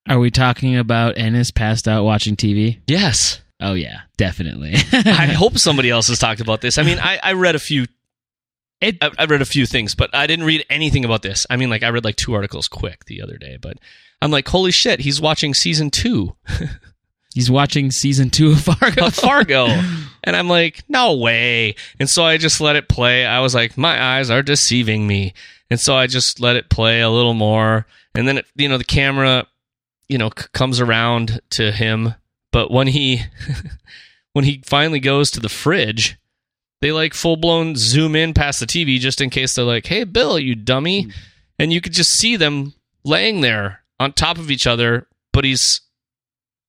Are we talking about Ennis passed out watching TV? Yes. Oh yeah, definitely. I hope somebody else has talked about this. I mean, I, I read a few. It- I, I read a few things, but I didn't read anything about this. I mean, like I read like two articles quick the other day, but I'm like, holy shit, he's watching season two He's watching season two of Fargo. of Fargo, and I'm like, no way. And so I just let it play. I was like, my eyes are deceiving me, and so I just let it play a little more, and then it, you know the camera, you know, c- comes around to him, but when he when he finally goes to the fridge they like full blown zoom in past the TV just in case they're like, "Hey, Bill, you dummy," mm. and you could just see them laying there on top of each other. But he's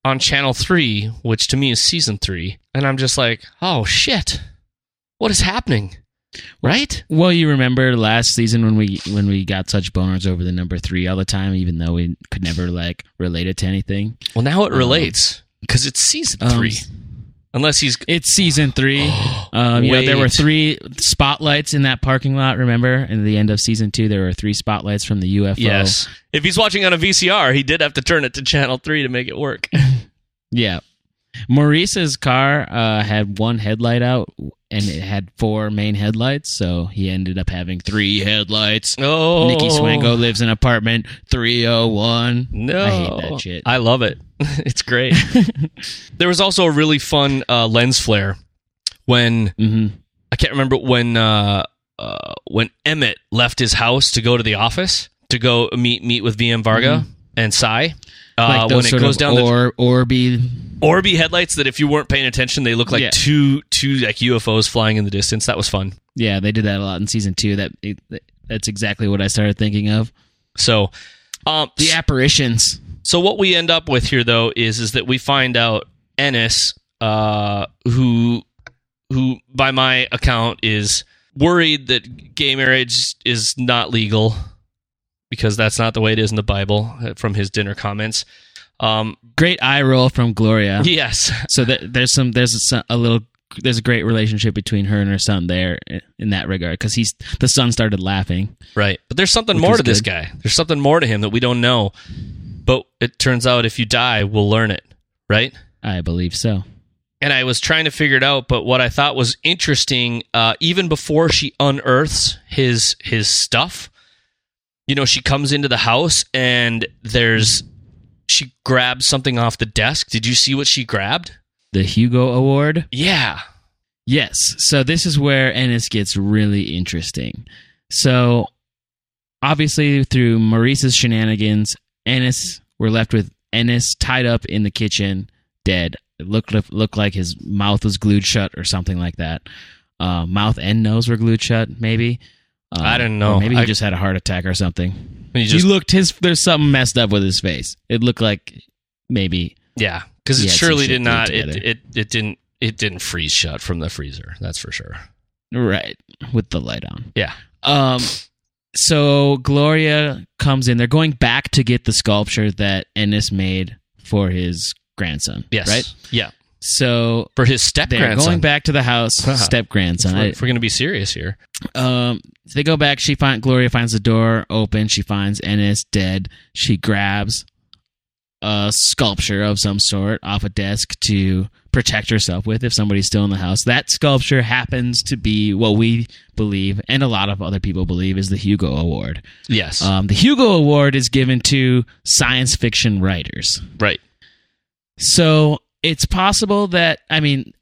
on channel three, which to me is season three, and I'm just like, "Oh shit, what is happening?" Right? Well, you remember last season when we when we got such boners over the number three all the time, even though we could never like relate it to anything. Well, now it Um, relates because it's season Um, three, unless he's It's season three. Um, you know, there were three spotlights in that parking lot. Remember, in the end of season two, there were three spotlights from the UFO. yes. If he's watching on a VCR, he did have to turn it to channel three to make it work. Yeah. Maurice's car uh, had one headlight out, and it had four main headlights, so he ended up having three headlights. Oh, Nikki Swango lives in apartment 301. No, I hate that shit. I love it. it's great. there was also a really fun uh, lens flare when hmm I can't remember when uh, uh, when Emmit left his house to go to the office to go meet meet with VM Varga and Sy. Uh, Like when it goes down the or, Orby. Orby headlights that if you weren't paying attention they look like Yeah. two two like UFOs flying in the distance. That was fun. Yeah, they did that a lot in season two. That it, That's exactly what I started thinking of. So, um, The apparitions. So what we end up with here, though, is is that we find out Ennis, uh, who who by my account is worried that gay marriage is not legal because that's not the way it is in the Bible uh, from his dinner comments. Um, Great eye roll from Gloria. yes, So th- there's some there's a, a little there's a great relationship between her and her son there in that regard because he's the son started laughing. right. But there's something more to this guy. There's something more to him that we don't know. But it turns out if you die, we'll learn it, right? I believe so. and I was trying to figure it out. But what I thought was interesting, uh, even before she unearths his his stuff, you know, she comes into the house and there's she grabs something off the desk. Did you see what she grabbed? The Hugo Award. Yeah, Yes. So this is where Ennis gets really interesting. So obviously through Maurice's shenanigans, Ennis we're left with Ennis tied up in the kitchen, dead. It looked looked like his mouth was glued shut or something like that. Uh, mouth and nose were glued shut, maybe. Um, I don't know. maybe he I- just had a heart attack or something. He just looked his. There's something messed up with his face. It looked like maybe yeah, because it surely did not. It, it it didn't it didn't freeze shut from the freezer. That's for sure. right with the light on. Yeah, Um, so Gloria comes in. They're going back to get the sculpture that Ennis made for his grandson. yes, Right. Yeah, So for his step they're grandson. going back to the house. Step grandson. If we're, going to be serious here. um, they go back. She find Gloria finds the door open. She finds Ennis dead. She grabs a sculpture of some sort off a desk to protect herself with if somebody's still in the house. That sculpture happens to be what we believe, and a lot of other people believe, is the Hugo Award. Yes, Um, the Hugo Award is given to science fiction writers. right. So it's possible that I mean,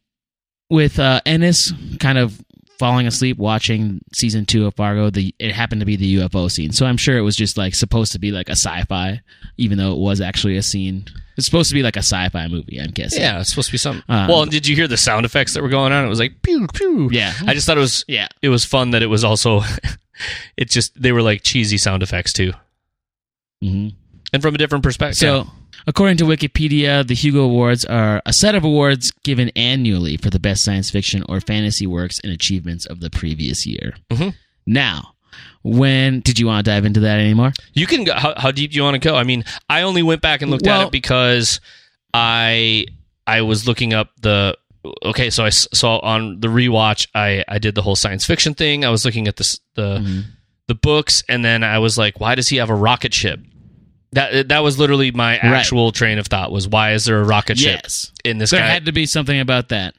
with uh, Ennis kind of falling asleep watching season two of Fargo, the it happened to be the UFO scene. So I'm sure it was just like supposed to be like a sci-fi, even though it was actually a scene. It's supposed to be like a sci-fi movie. I'm guessing. Yeah, it's supposed to be something. Um, well, did you hear the sound effects that were going on? It was like pew pew. Yeah. I just thought it was Yeah. it was fun that it was also it just they were like cheesy sound effects too, hmm and from a different perspective. So, according to Wikipedia, the Hugo Awards are a set of awards given annually for the best science fiction or fantasy works and achievements of the previous year. Mhm. Now, when did you want to dive into that anymore? you can go. How, how deep do you want to go? I mean, I only went back and looked at it because I I was looking up the. Okay, so I saw on the rewatch. I I did the whole science fiction thing. I was looking at this the Mhm. the books, and then I was like, why does he have a rocket ship? That that was literally my actual train of thought. Was why is there a rocket ship Yes, in this there guy? had to be something about that.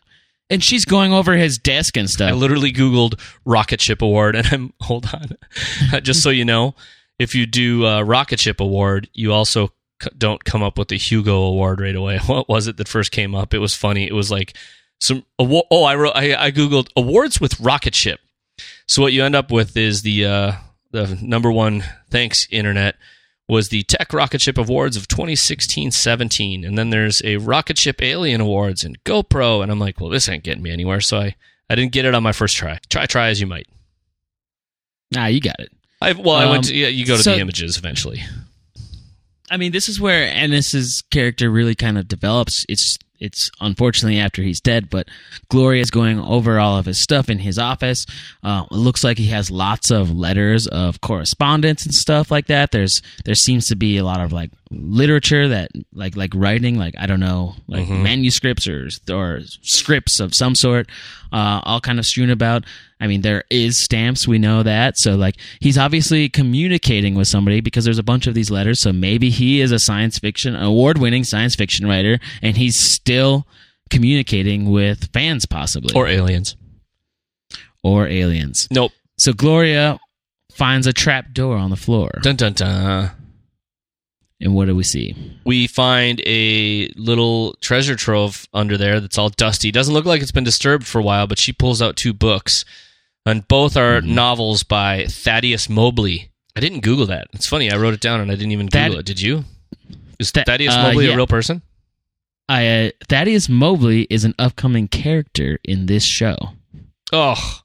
And she's going over his desk and stuff. I literally Googled Rocket Ship Award, and I'm hold on, just so you know, if you do uh, Rocket Ship Award, you also c- don't come up with the Hugo Award right away. What was it that first came up? It was funny. It was like some awa- oh, I wrote I, I Googled awards with rocket ship. So what you end up with is the uh, the number one. Thanks, internet. Was the Tech Rocket Ship Awards of 2016-17, and then there's a Rocket Ship Alien Awards and GoPro, and I'm like, well, this ain't getting me anywhere. So I I didn't get it on my first try. Try try as you might. ah, you got it. I well, I went. Um, To, yeah, you go to so- the images eventually. I mean, this is where Ennis's character really kind of develops. It's it's unfortunately after he's dead, but Gloria's going over all of his stuff in his office. Uh, it looks like he has lots of letters of correspondence and stuff like that. There's there seems to be a lot of like literature that like like writing, like I don't know, like Mhm. manuscripts or or scripts of some sort, uh, all kind of strewn about. I mean, there is stamps. We know that. So, like, he's obviously communicating with somebody because there's a bunch of these letters. So maybe he is a science fiction, award-winning science fiction writer, and he's still communicating with fans, possibly Or aliens. or aliens. Nope. So Gloria finds a trap door on the floor, Dun dun dun. and what do we see? We find a little treasure trove under there that's all dusty. Doesn't look like it's been disturbed for a while, but she pulls out two books, and both are Mhm. novels by Thaddeus Mobley. I didn't Google that. It's funny. I wrote it down and I didn't even Thad- Google it. Did you? Is Tha- Thaddeus uh, Mobley yeah. a real person? I, uh, Thaddeus Mobley is an upcoming character in this show. Oh,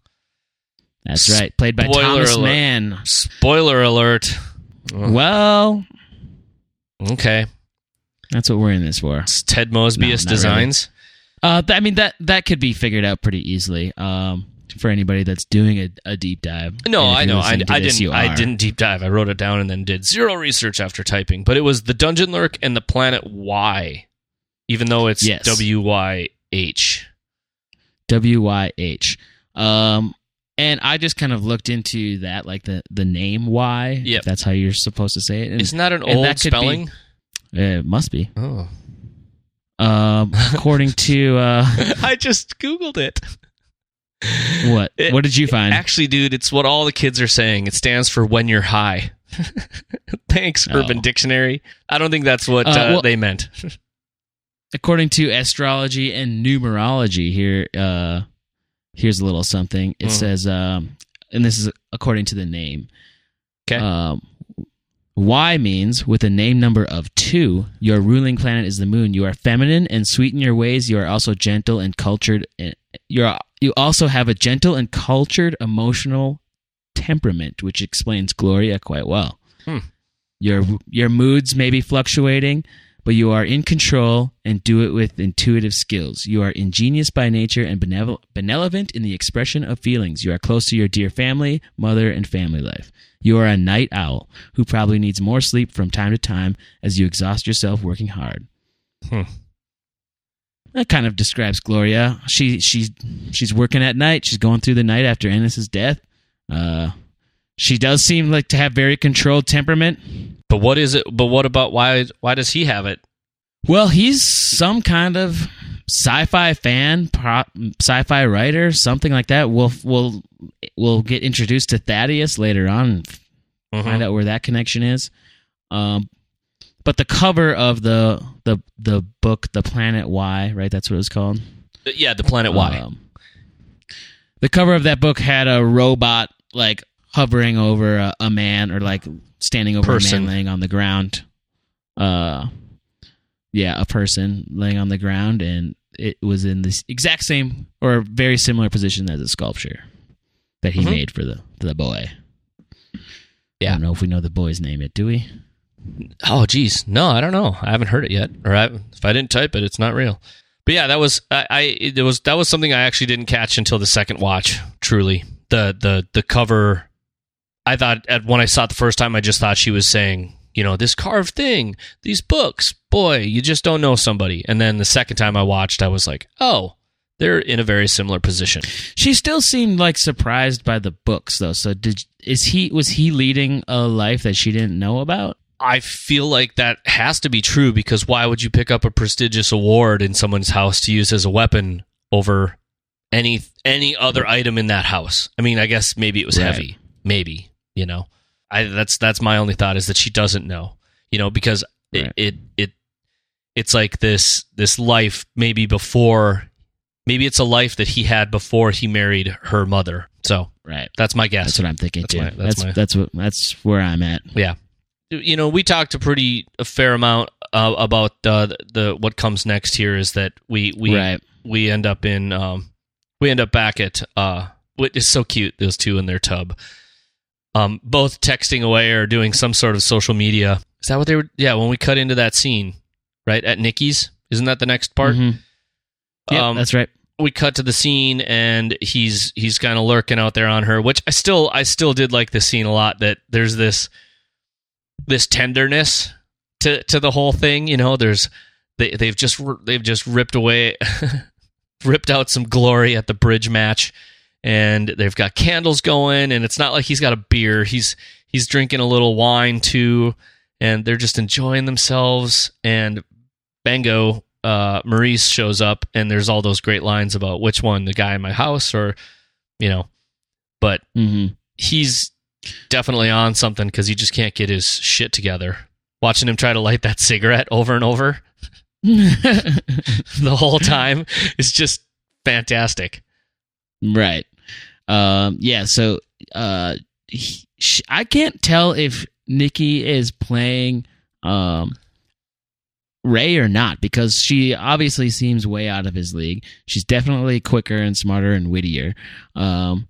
That's right, played by Spoiler Thomas alert. Mann. spoiler alert. Oh, Well, okay. that's what we're in this for. It's Ted Mosbius not Designs. Uh, th- I mean that that could be figured out pretty easily. Um, for anybody that's doing a, a deep dive. No, I know. I, I this, didn't. I didn't deep dive. I wrote it down and then did zero research after typing. But it was the Dungeon Lurk and the Planet Y, even though it's Yes. W Y H. W Y H. Um, and I just kind of looked into that, like the the name Y. Yep. If that's how you're supposed to say it. And Isn't that an old that could be- spelling? it must be. Oh, Um, according to uh, I just googled it. what? It- what did you find? Actually, dude, it's what all the kids are saying. It stands for when you're high. Thanks, Oh. Urban Dictionary. I don't think that's what Uh, uh, well- they meant. according to astrology and numerology here uh here's a little something it Mm. says um and this is according to the name Okay. um Y means with a name number of two, your ruling planet is the moon. You are feminine and sweet in your ways. You are also gentle and cultured. You're you also have a gentle and cultured emotional temperament, which explains Gloria quite well. Hmm. Your your moods may be fluctuating, but you are in control and do it with intuitive skills. You are ingenious by nature and benevol- benevolent in the expression of feelings. You are close to your dear family, mother, and family life. You are a night owl who probably needs more sleep from time to time as you exhaust yourself working hard. Hmm. That kind of describes Gloria. She she's she's working at night. She's going through the night after Ennis's death. Uh, she does seem like to have very controlled temperament. But what is it? But what about why? Why does he have it? Well, he's some kind of sci-fi fan, pro- sci-fi writer, something like that. We'll we'll we'll get introduced to Thaddeus later on and Mhm. find out where that connection is. Um, but the cover of the the the book, The Planet Y, right? That's what it's called. Yeah, the Planet Y. Um, the cover of that book had a robot like hovering over a, a man or like standing over Person. a man laying on the ground. Uh, yeah, a person laying on the ground, and it was in this exact same or very similar position as a sculpture that he Mhm. made for the for the boy. Yeah, I don't know if we know the boy's name yet, do we? Oh, geez, no, I don't know. I haven't heard it yet, or I, if I didn't type it, it's not real. But yeah, that was I. I it was that was something I actually didn't catch until the second watch. Truly, the the the cover. I thought at when I saw it the first time, I just thought she was saying, you know, this carved thing, these books. Boy, you just don't know somebody. And then the second time I watched, I was like, oh, they're in a very similar position. She still seemed like surprised by the books, though. So did is he was he leading a life that she didn't know about? I feel like that has to be true because why would you pick up a prestigious award in someone's house to use as a weapon over any any other item in that house? I mean, I guess maybe it was Right. heavy, maybe you know. I that's that's my only thought is that she doesn't know, you know, because it Right. it, it it's like this this life maybe before maybe it's a life that he had before he married her mother. So Right. that's my guess. That's what I'm thinking That's too. my- that's that's my- that's what that's where I'm at. yeah you know we talked a pretty a fair amount uh, about uh, the, the what comes next here is that we we right. we end up in um we end up back at uh is so cute those two in their tub um both texting away or doing some sort of social media is that what they were yeah when we cut into that scene right at Nikki's isn't that the next part Mhm. Yeah, Um, that's right. we cut to the scene and he's he's kind of lurking out there on her which i still i still did like this scene a lot that there's this this tenderness to to the whole thing you know there's they they've just they've just ripped away ripped out some glory at the bridge match and they've got candles going and it's not like he's got a beer. He's he's drinking a little wine too and they're just enjoying themselves. And bango uh maurice shows up and there's all those great lines about which one the guy in my house or you know but hmm he's definitely on something because he just can't get his shit together. Watching him try to light that cigarette over and over the whole time is just fantastic. Right. Um, yeah. So uh, he, sh I can't tell if Nikki is playing um, Ray or not because she obviously seems way out of his league. She's definitely quicker and smarter and wittier. Um,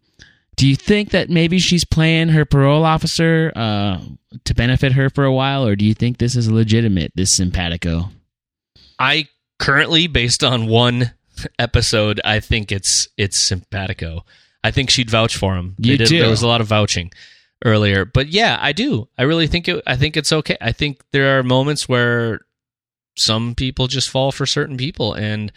do you think that maybe she's playing her parole officer uh, to benefit her for a while, or do you think this is legitimate? This simpatico. I currently, based on one episode, I think it's it's simpatico. I think she'd vouch for him. You did- do. There was a lot of vouching earlier, but yeah, I do. I really think it. I think it's okay. I think there are moments where some people just fall for certain people, and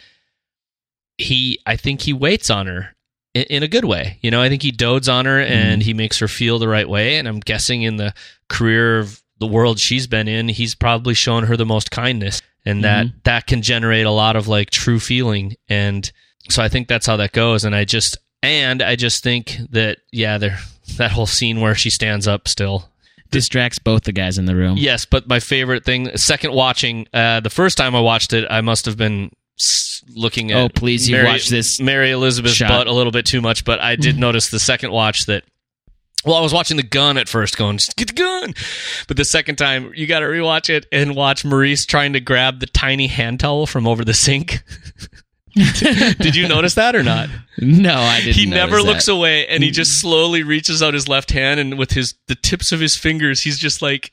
he. I think he waits on her in, in a good way. You know, I think he dotes on her mm-hmm. and he makes her feel the right way. And I'm guessing in the career of the world she's been in, he's probably shown her the most kindness, and that mm-hmm. that can generate a lot of like true feeling. And so I think that's how that goes. And I just and I just think that yeah, there that whole scene where she stands up still Distracts both the guys in the room. Yes, but my favorite thing, second watching, uh, the first time I watched it, I must have been looking at. Oh, please, you Mary, watch this Mary Elizabeth's shot. butt a little bit too much, but I did notice the second watch that. Well, I was watching the gun at first, going "Just get the gun, but the second time you got to rewatch it and watch Maurice trying to grab the tiny hand towel from over the sink. did you notice that or not? No, I didn't. he never looks that. away and he just slowly reaches out his left hand and with his the tips of his fingers he's just like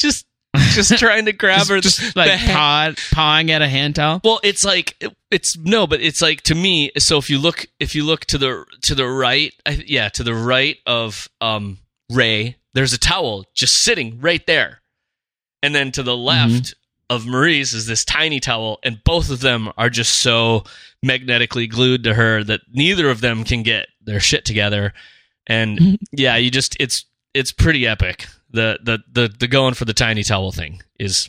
just just trying to grab her just like paw, pawing at a hand towel. well it's like it- it's no but it's like to me so if you look if you look to the to the right I, yeah to the right of um ray there's a towel just sitting right there and then to the left of maurice is this tiny towel and both of them are just so magnetically glued to her that neither of them can get their shit together and yeah you just it's it's pretty epic the the the, the going for the tiny towel thing is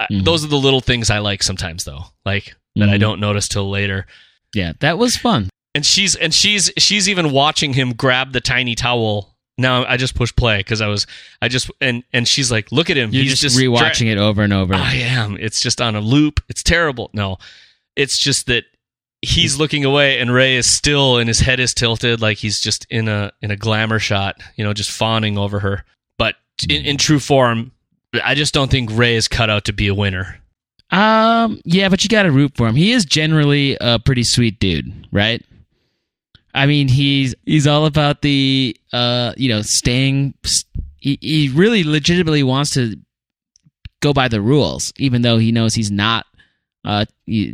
I- Mhm. those are the little things i like sometimes though like that i Mhm. don't notice till later Yeah, that was fun. and she's and she's she's even watching him grab the tiny towel now i just pushed play because i was i just and and she's like look at him You're he's just, dra- rewatching it over and over. I am. It's just on a loop. It's terrible. No, it's just that he's looking away and Ray is still and his head is tilted like he's just in a in a glamour shot, you know, just fawning over her. But in, in true form, I just don't think Ray is cut out to be a winner. Um, yeah, but you got to root for him. He is generally a pretty sweet dude, right? I mean, he's he's all about the uh, you know, staying. He, he really legitimately wants to go by the rules, even though he knows he's not uh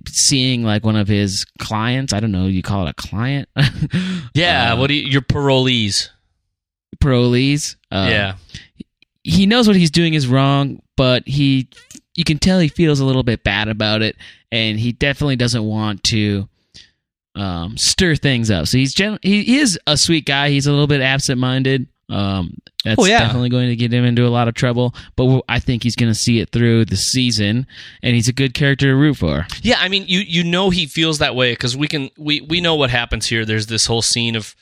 seeing like one of his clients. I don't know. You call it a client? Yeah, Uh, what do you, your parolees? parolees. Uh, yeah, he knows what he's doing is wrong, but he you can tell he feels a little bit bad about it, and he definitely doesn't want to um, stir things up. So he's gen- he, is a sweet guy. He's a little bit absent minded. Um, that's Oh, yeah. definitely going to get him into a lot of trouble. But I think he's going to see it through the season, and he's a good character to root for. Yeah, I mean, you you know he feels that way because we can we we know what happens here. There's this whole scene of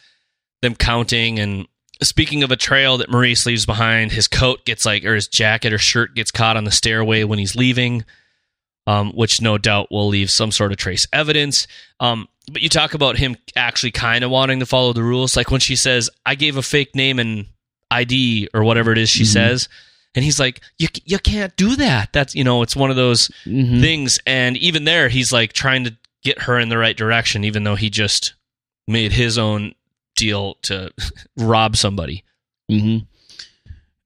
them counting and speaking of a trail that Maurice leaves behind, his coat gets like or his jacket or shirt gets caught on the stairway when he's leaving, um, which no doubt will leave some sort of trace evidence. Um, but you talk about him actually kind of wanting to follow the rules, like when she says, "I gave a fake name and ID" or whatever it is she Mhm. says. And he's like, you, you can't do that. That's, you know, it's one of those Mhm. things and even there he's like trying to get her in the right direction even though he just made his own deal to rob somebody hmm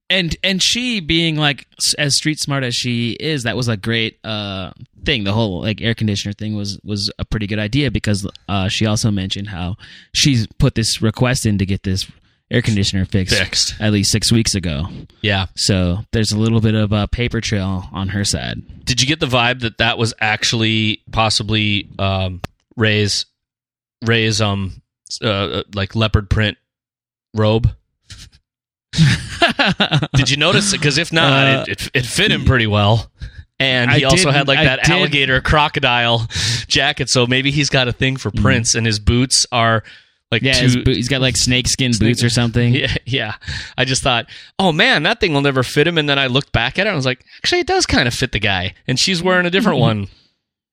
And and she being like as street smart as she is, that was a great uh, thing. The whole like air conditioner thing was was a pretty good idea because uh, she also mentioned how she's put this request in to get this air conditioner fixed, Fixed. at least six weeks ago. yeah So there's a little bit of a paper trail on her side. did you get the vibe that that was actually possibly um ray's ray's um uh, like leopard print robe did you notice it because if not Uh, it, it, it fit him pretty well and he I also had like that alligator crocodile jacket so maybe he's got a thing for prints and his boots are like yeah, two, boot, he's got like snakeskin boots or something. Yeah, yeah. I just thought, oh man, that thing will never fit him. And then I looked back at it and I was like, actually, it does kind of fit the guy. And she's wearing a different one.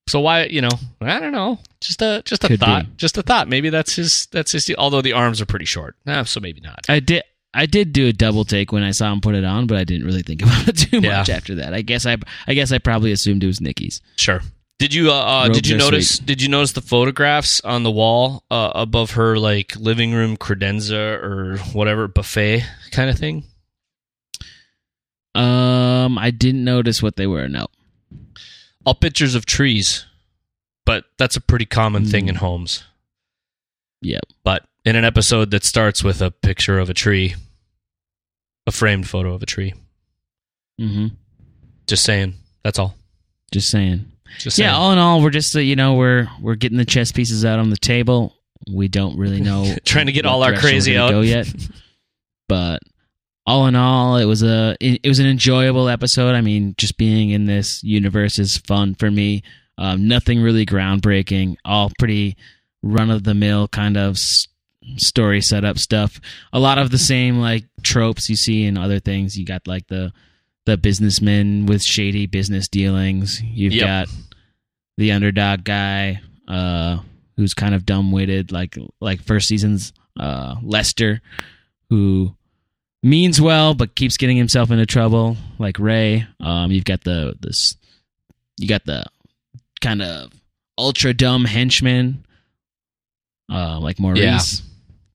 So why, you know, I don't know. Just a just a Could thought. be. Just a thought. Maybe that's his. That's his. Although the arms are pretty short. Nah, so maybe not. I did. I did do a double take when I saw him put it on, but I didn't really think about it too Yeah. much after that. I guess I, I guess I probably assumed it was Nikki's. Sure. Did you uh, uh did you are notice did you notice the photographs on the wall uh, above her like living room credenza or whatever buffet kind of thing? Um, I didn't notice what they were. No. All pictures of trees, but that's a pretty common thing Hmm. in homes. Yep. But in an episode that starts with a picture of a tree, a framed photo of a tree. Mm-hmm. Just saying. That's all. Just saying. Just saying. Yeah, all in all, we're just uh, you know we're we're getting the chess pieces out on the table. We don't really know Trying to get all our crazy out. go yet. But all in all, it was a it was an enjoyable episode. I mean, just being in this universe is fun for me. Um, nothing really groundbreaking. All pretty run of the mill kind of story setup stuff. A lot of the same like tropes you see in other things. You got like the the businessman with shady business dealings. You've Yep. got the underdog guy uh, who's kind of dumb witted, like like first season's uh, Lester, who means well but keeps getting himself into trouble, like Ray. Um, you've got the this, you got the kind of ultra dumb henchman, uh, like Maurice.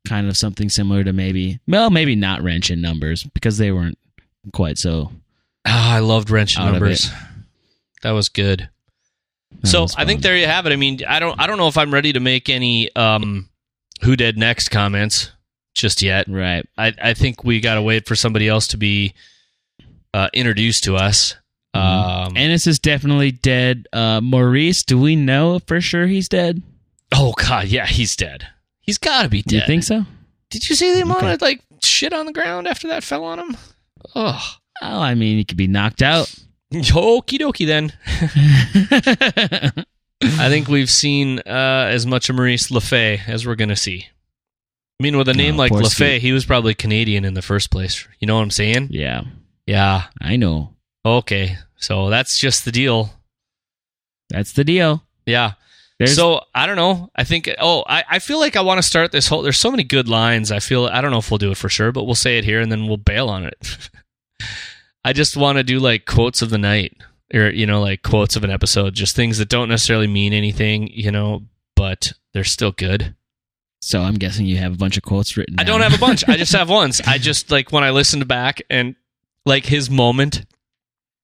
Kind of something similar to maybe, well, maybe not Wrench in Numbers because they weren't quite so. Ah, I loved Wrench of Numbers. That was good. that so was I think there you have it. I mean, I don't I don't know if I'm ready to make any um who did next comments just yet. right. I I think we got to wait for somebody else to be uh, introduced to us. Um, Ennis is definitely dead. Uh, Maurice, do we know for sure he's dead? oh god, yeah, he's dead. He's got to be Do you think so? Did you see the amount Okay. of like shit on the ground after that fell on him? Oh, Oh, I mean, he could be knocked out. okie dokie then. I think we've seen uh, as much of Maurice LeFay as we're going to see. I mean, with a name Oh, like LeFay, he was probably Canadian in the first place. You know what I'm saying? yeah, Yeah. I know. Okay. So that's just the deal. That's the deal. Yeah. There's, so I don't know. I think. Oh, I, I feel like I want to start this whole. There's so many good lines. I feel. I don't know if we'll do it for sure, but we'll say it here and then we'll bail on it. I just want to do like quotes of the night, or you know, like quotes of an episode, just things that don't necessarily mean anything, you know, but they're still good. so I'm guessing you have a bunch of quotes written. I don't have a bunch. I just have ones. I just like when I listened back and like his moment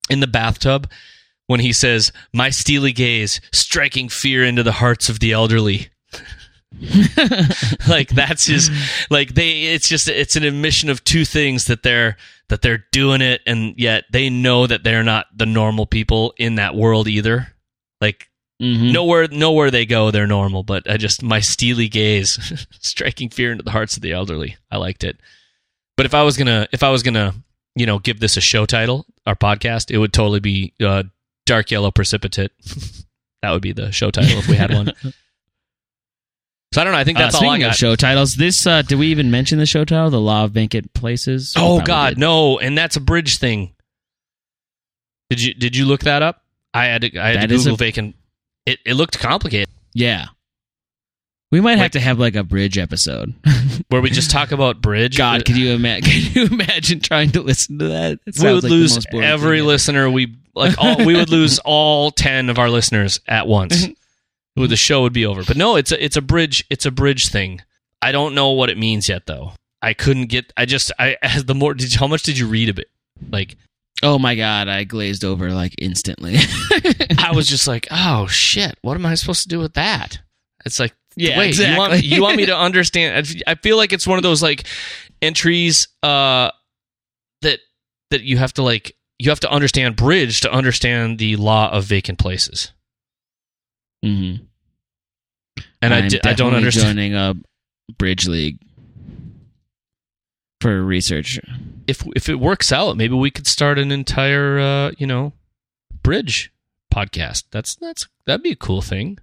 in the bathtub when he says, "My steely gaze striking fear into the hearts of the elderly." like that's his like they it's just it's an admission of two things that they're that they're doing it and yet they know that they're not the normal people in that world either like Mhm. nowhere nowhere they go they're normal but i just my steely gaze striking fear into the hearts of the elderly i liked it but if i was gonna if i was gonna you know give this a show title our podcast it would totally be uh, dark yellow precipitate. That would be the show title if we had one. So i don't know. I think that's uh, all i got. of show titles, this uh, did we even mention the show title, "The Law of Vacant Places"? Oh god did. no. And that's a bridge thing. Did you did you look that up? I had to i had That to google a- vacant. It, it looked complicated. Yeah, we might Like- have to have like a bridge episode. where we just talk about bridge God, could you imagine? Can you imagine trying to listen to that? It we would like the lose every listener we like all we would lose all 10 of our listeners at once the show would be over but no it's a it's a bridge it's a bridge thing i don't know what it means yet though i couldn't get i just i as the more did you, how much did you read of it like Oh my god, I glazed over like instantly. i was just like oh shit what am i supposed to do with that it's like Yeah, wait you want, exactly. you want me to understand I- i feel like it's one of those like entries uh that that you have to like you have to understand bridge to understand the law of vacant places hmm and I I'm di- I don't understand joining a bridge league for research. if if it works out maybe we could start an entire uh you know bridge podcast that's that's that'd be a cool thing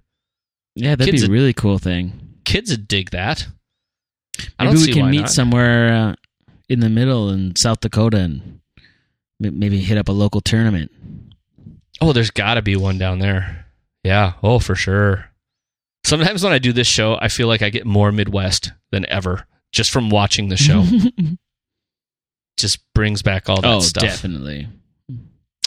Yeah, that'd Kids be a really cool thing. kids would dig that I Maybe we can meet not. somewhere uh, in the middle in South Dakota and m- maybe hit up a local tournament. oh there's got to be one down there yeah oh for sure sometimes when i do this show i feel like i get more midwest than ever just from watching the show just brings back all that oh, stuff definitely.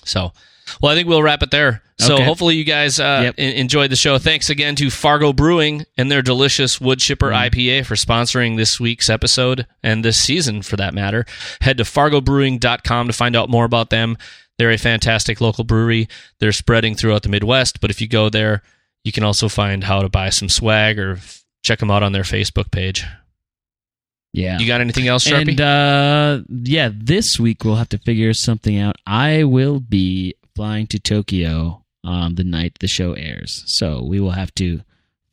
So, well, I think we'll wrap it there. So, Okay. hopefully, you guys uh, Yep. en- enjoyed the show. Thanks again to Fargo Brewing and their delicious Wood Chipper Mm. IPA for sponsoring this week's episode and this season for that matter. Head to fargobrewing.com to find out more about them. They're a fantastic local brewery. They're spreading throughout the Midwest, but if you go there, you can also find how to buy some swag or f- check them out on their Facebook page. Yeah. You got anything else, Sharpie? And uh, yeah, this week we'll have to figure something out. I will be flying to Tokyo um, the night the show airs, so we will have to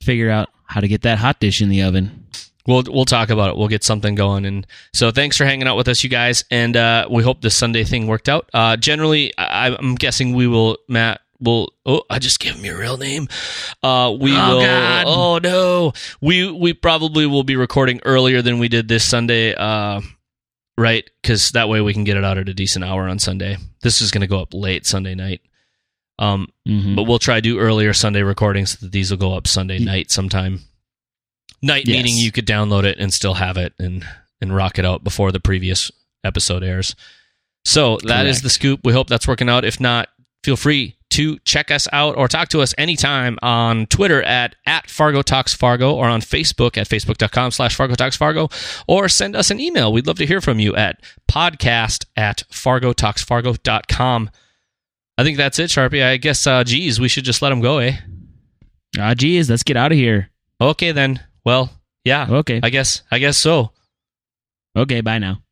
figure out how to get that hot dish in the oven. We'll we'll talk about it. We'll get something going. And so thanks for hanging out with us, you guys. And uh, we hope the Sunday thing worked out. Uh, generally, I, I'm guessing we will. Matt will. Oh, I just gave him your real name. Uh, we Oh, will. God. Oh no, we we probably will be recording earlier than we did this Sunday. Right, because that way we can get it out at a decent hour on Sunday. This is going to go up late Sunday night. Um, Mhm. but we'll try to do earlier Sunday recordings so that these will go up Sunday night sometime. Night Yes. meaning you could download it and still have it and and rock it out before the previous episode airs. So that is Correct. the scoop. We hope that's working out. If not, feel free to check us out or talk to us anytime on Twitter at, at Fargo Talks Fargo or on Facebook at facebook.com slash Fargo Talks Fargo or send us an email. We'd love to hear from you at podcast at fargotalksfargo.com. I think that's it, Sharpie. I guess, uh, geez, we should just let him go, eh? Ah, geez, let's get out of here. Okay, then. Well, yeah. Okay. I guess. I guess so. Okay, bye now.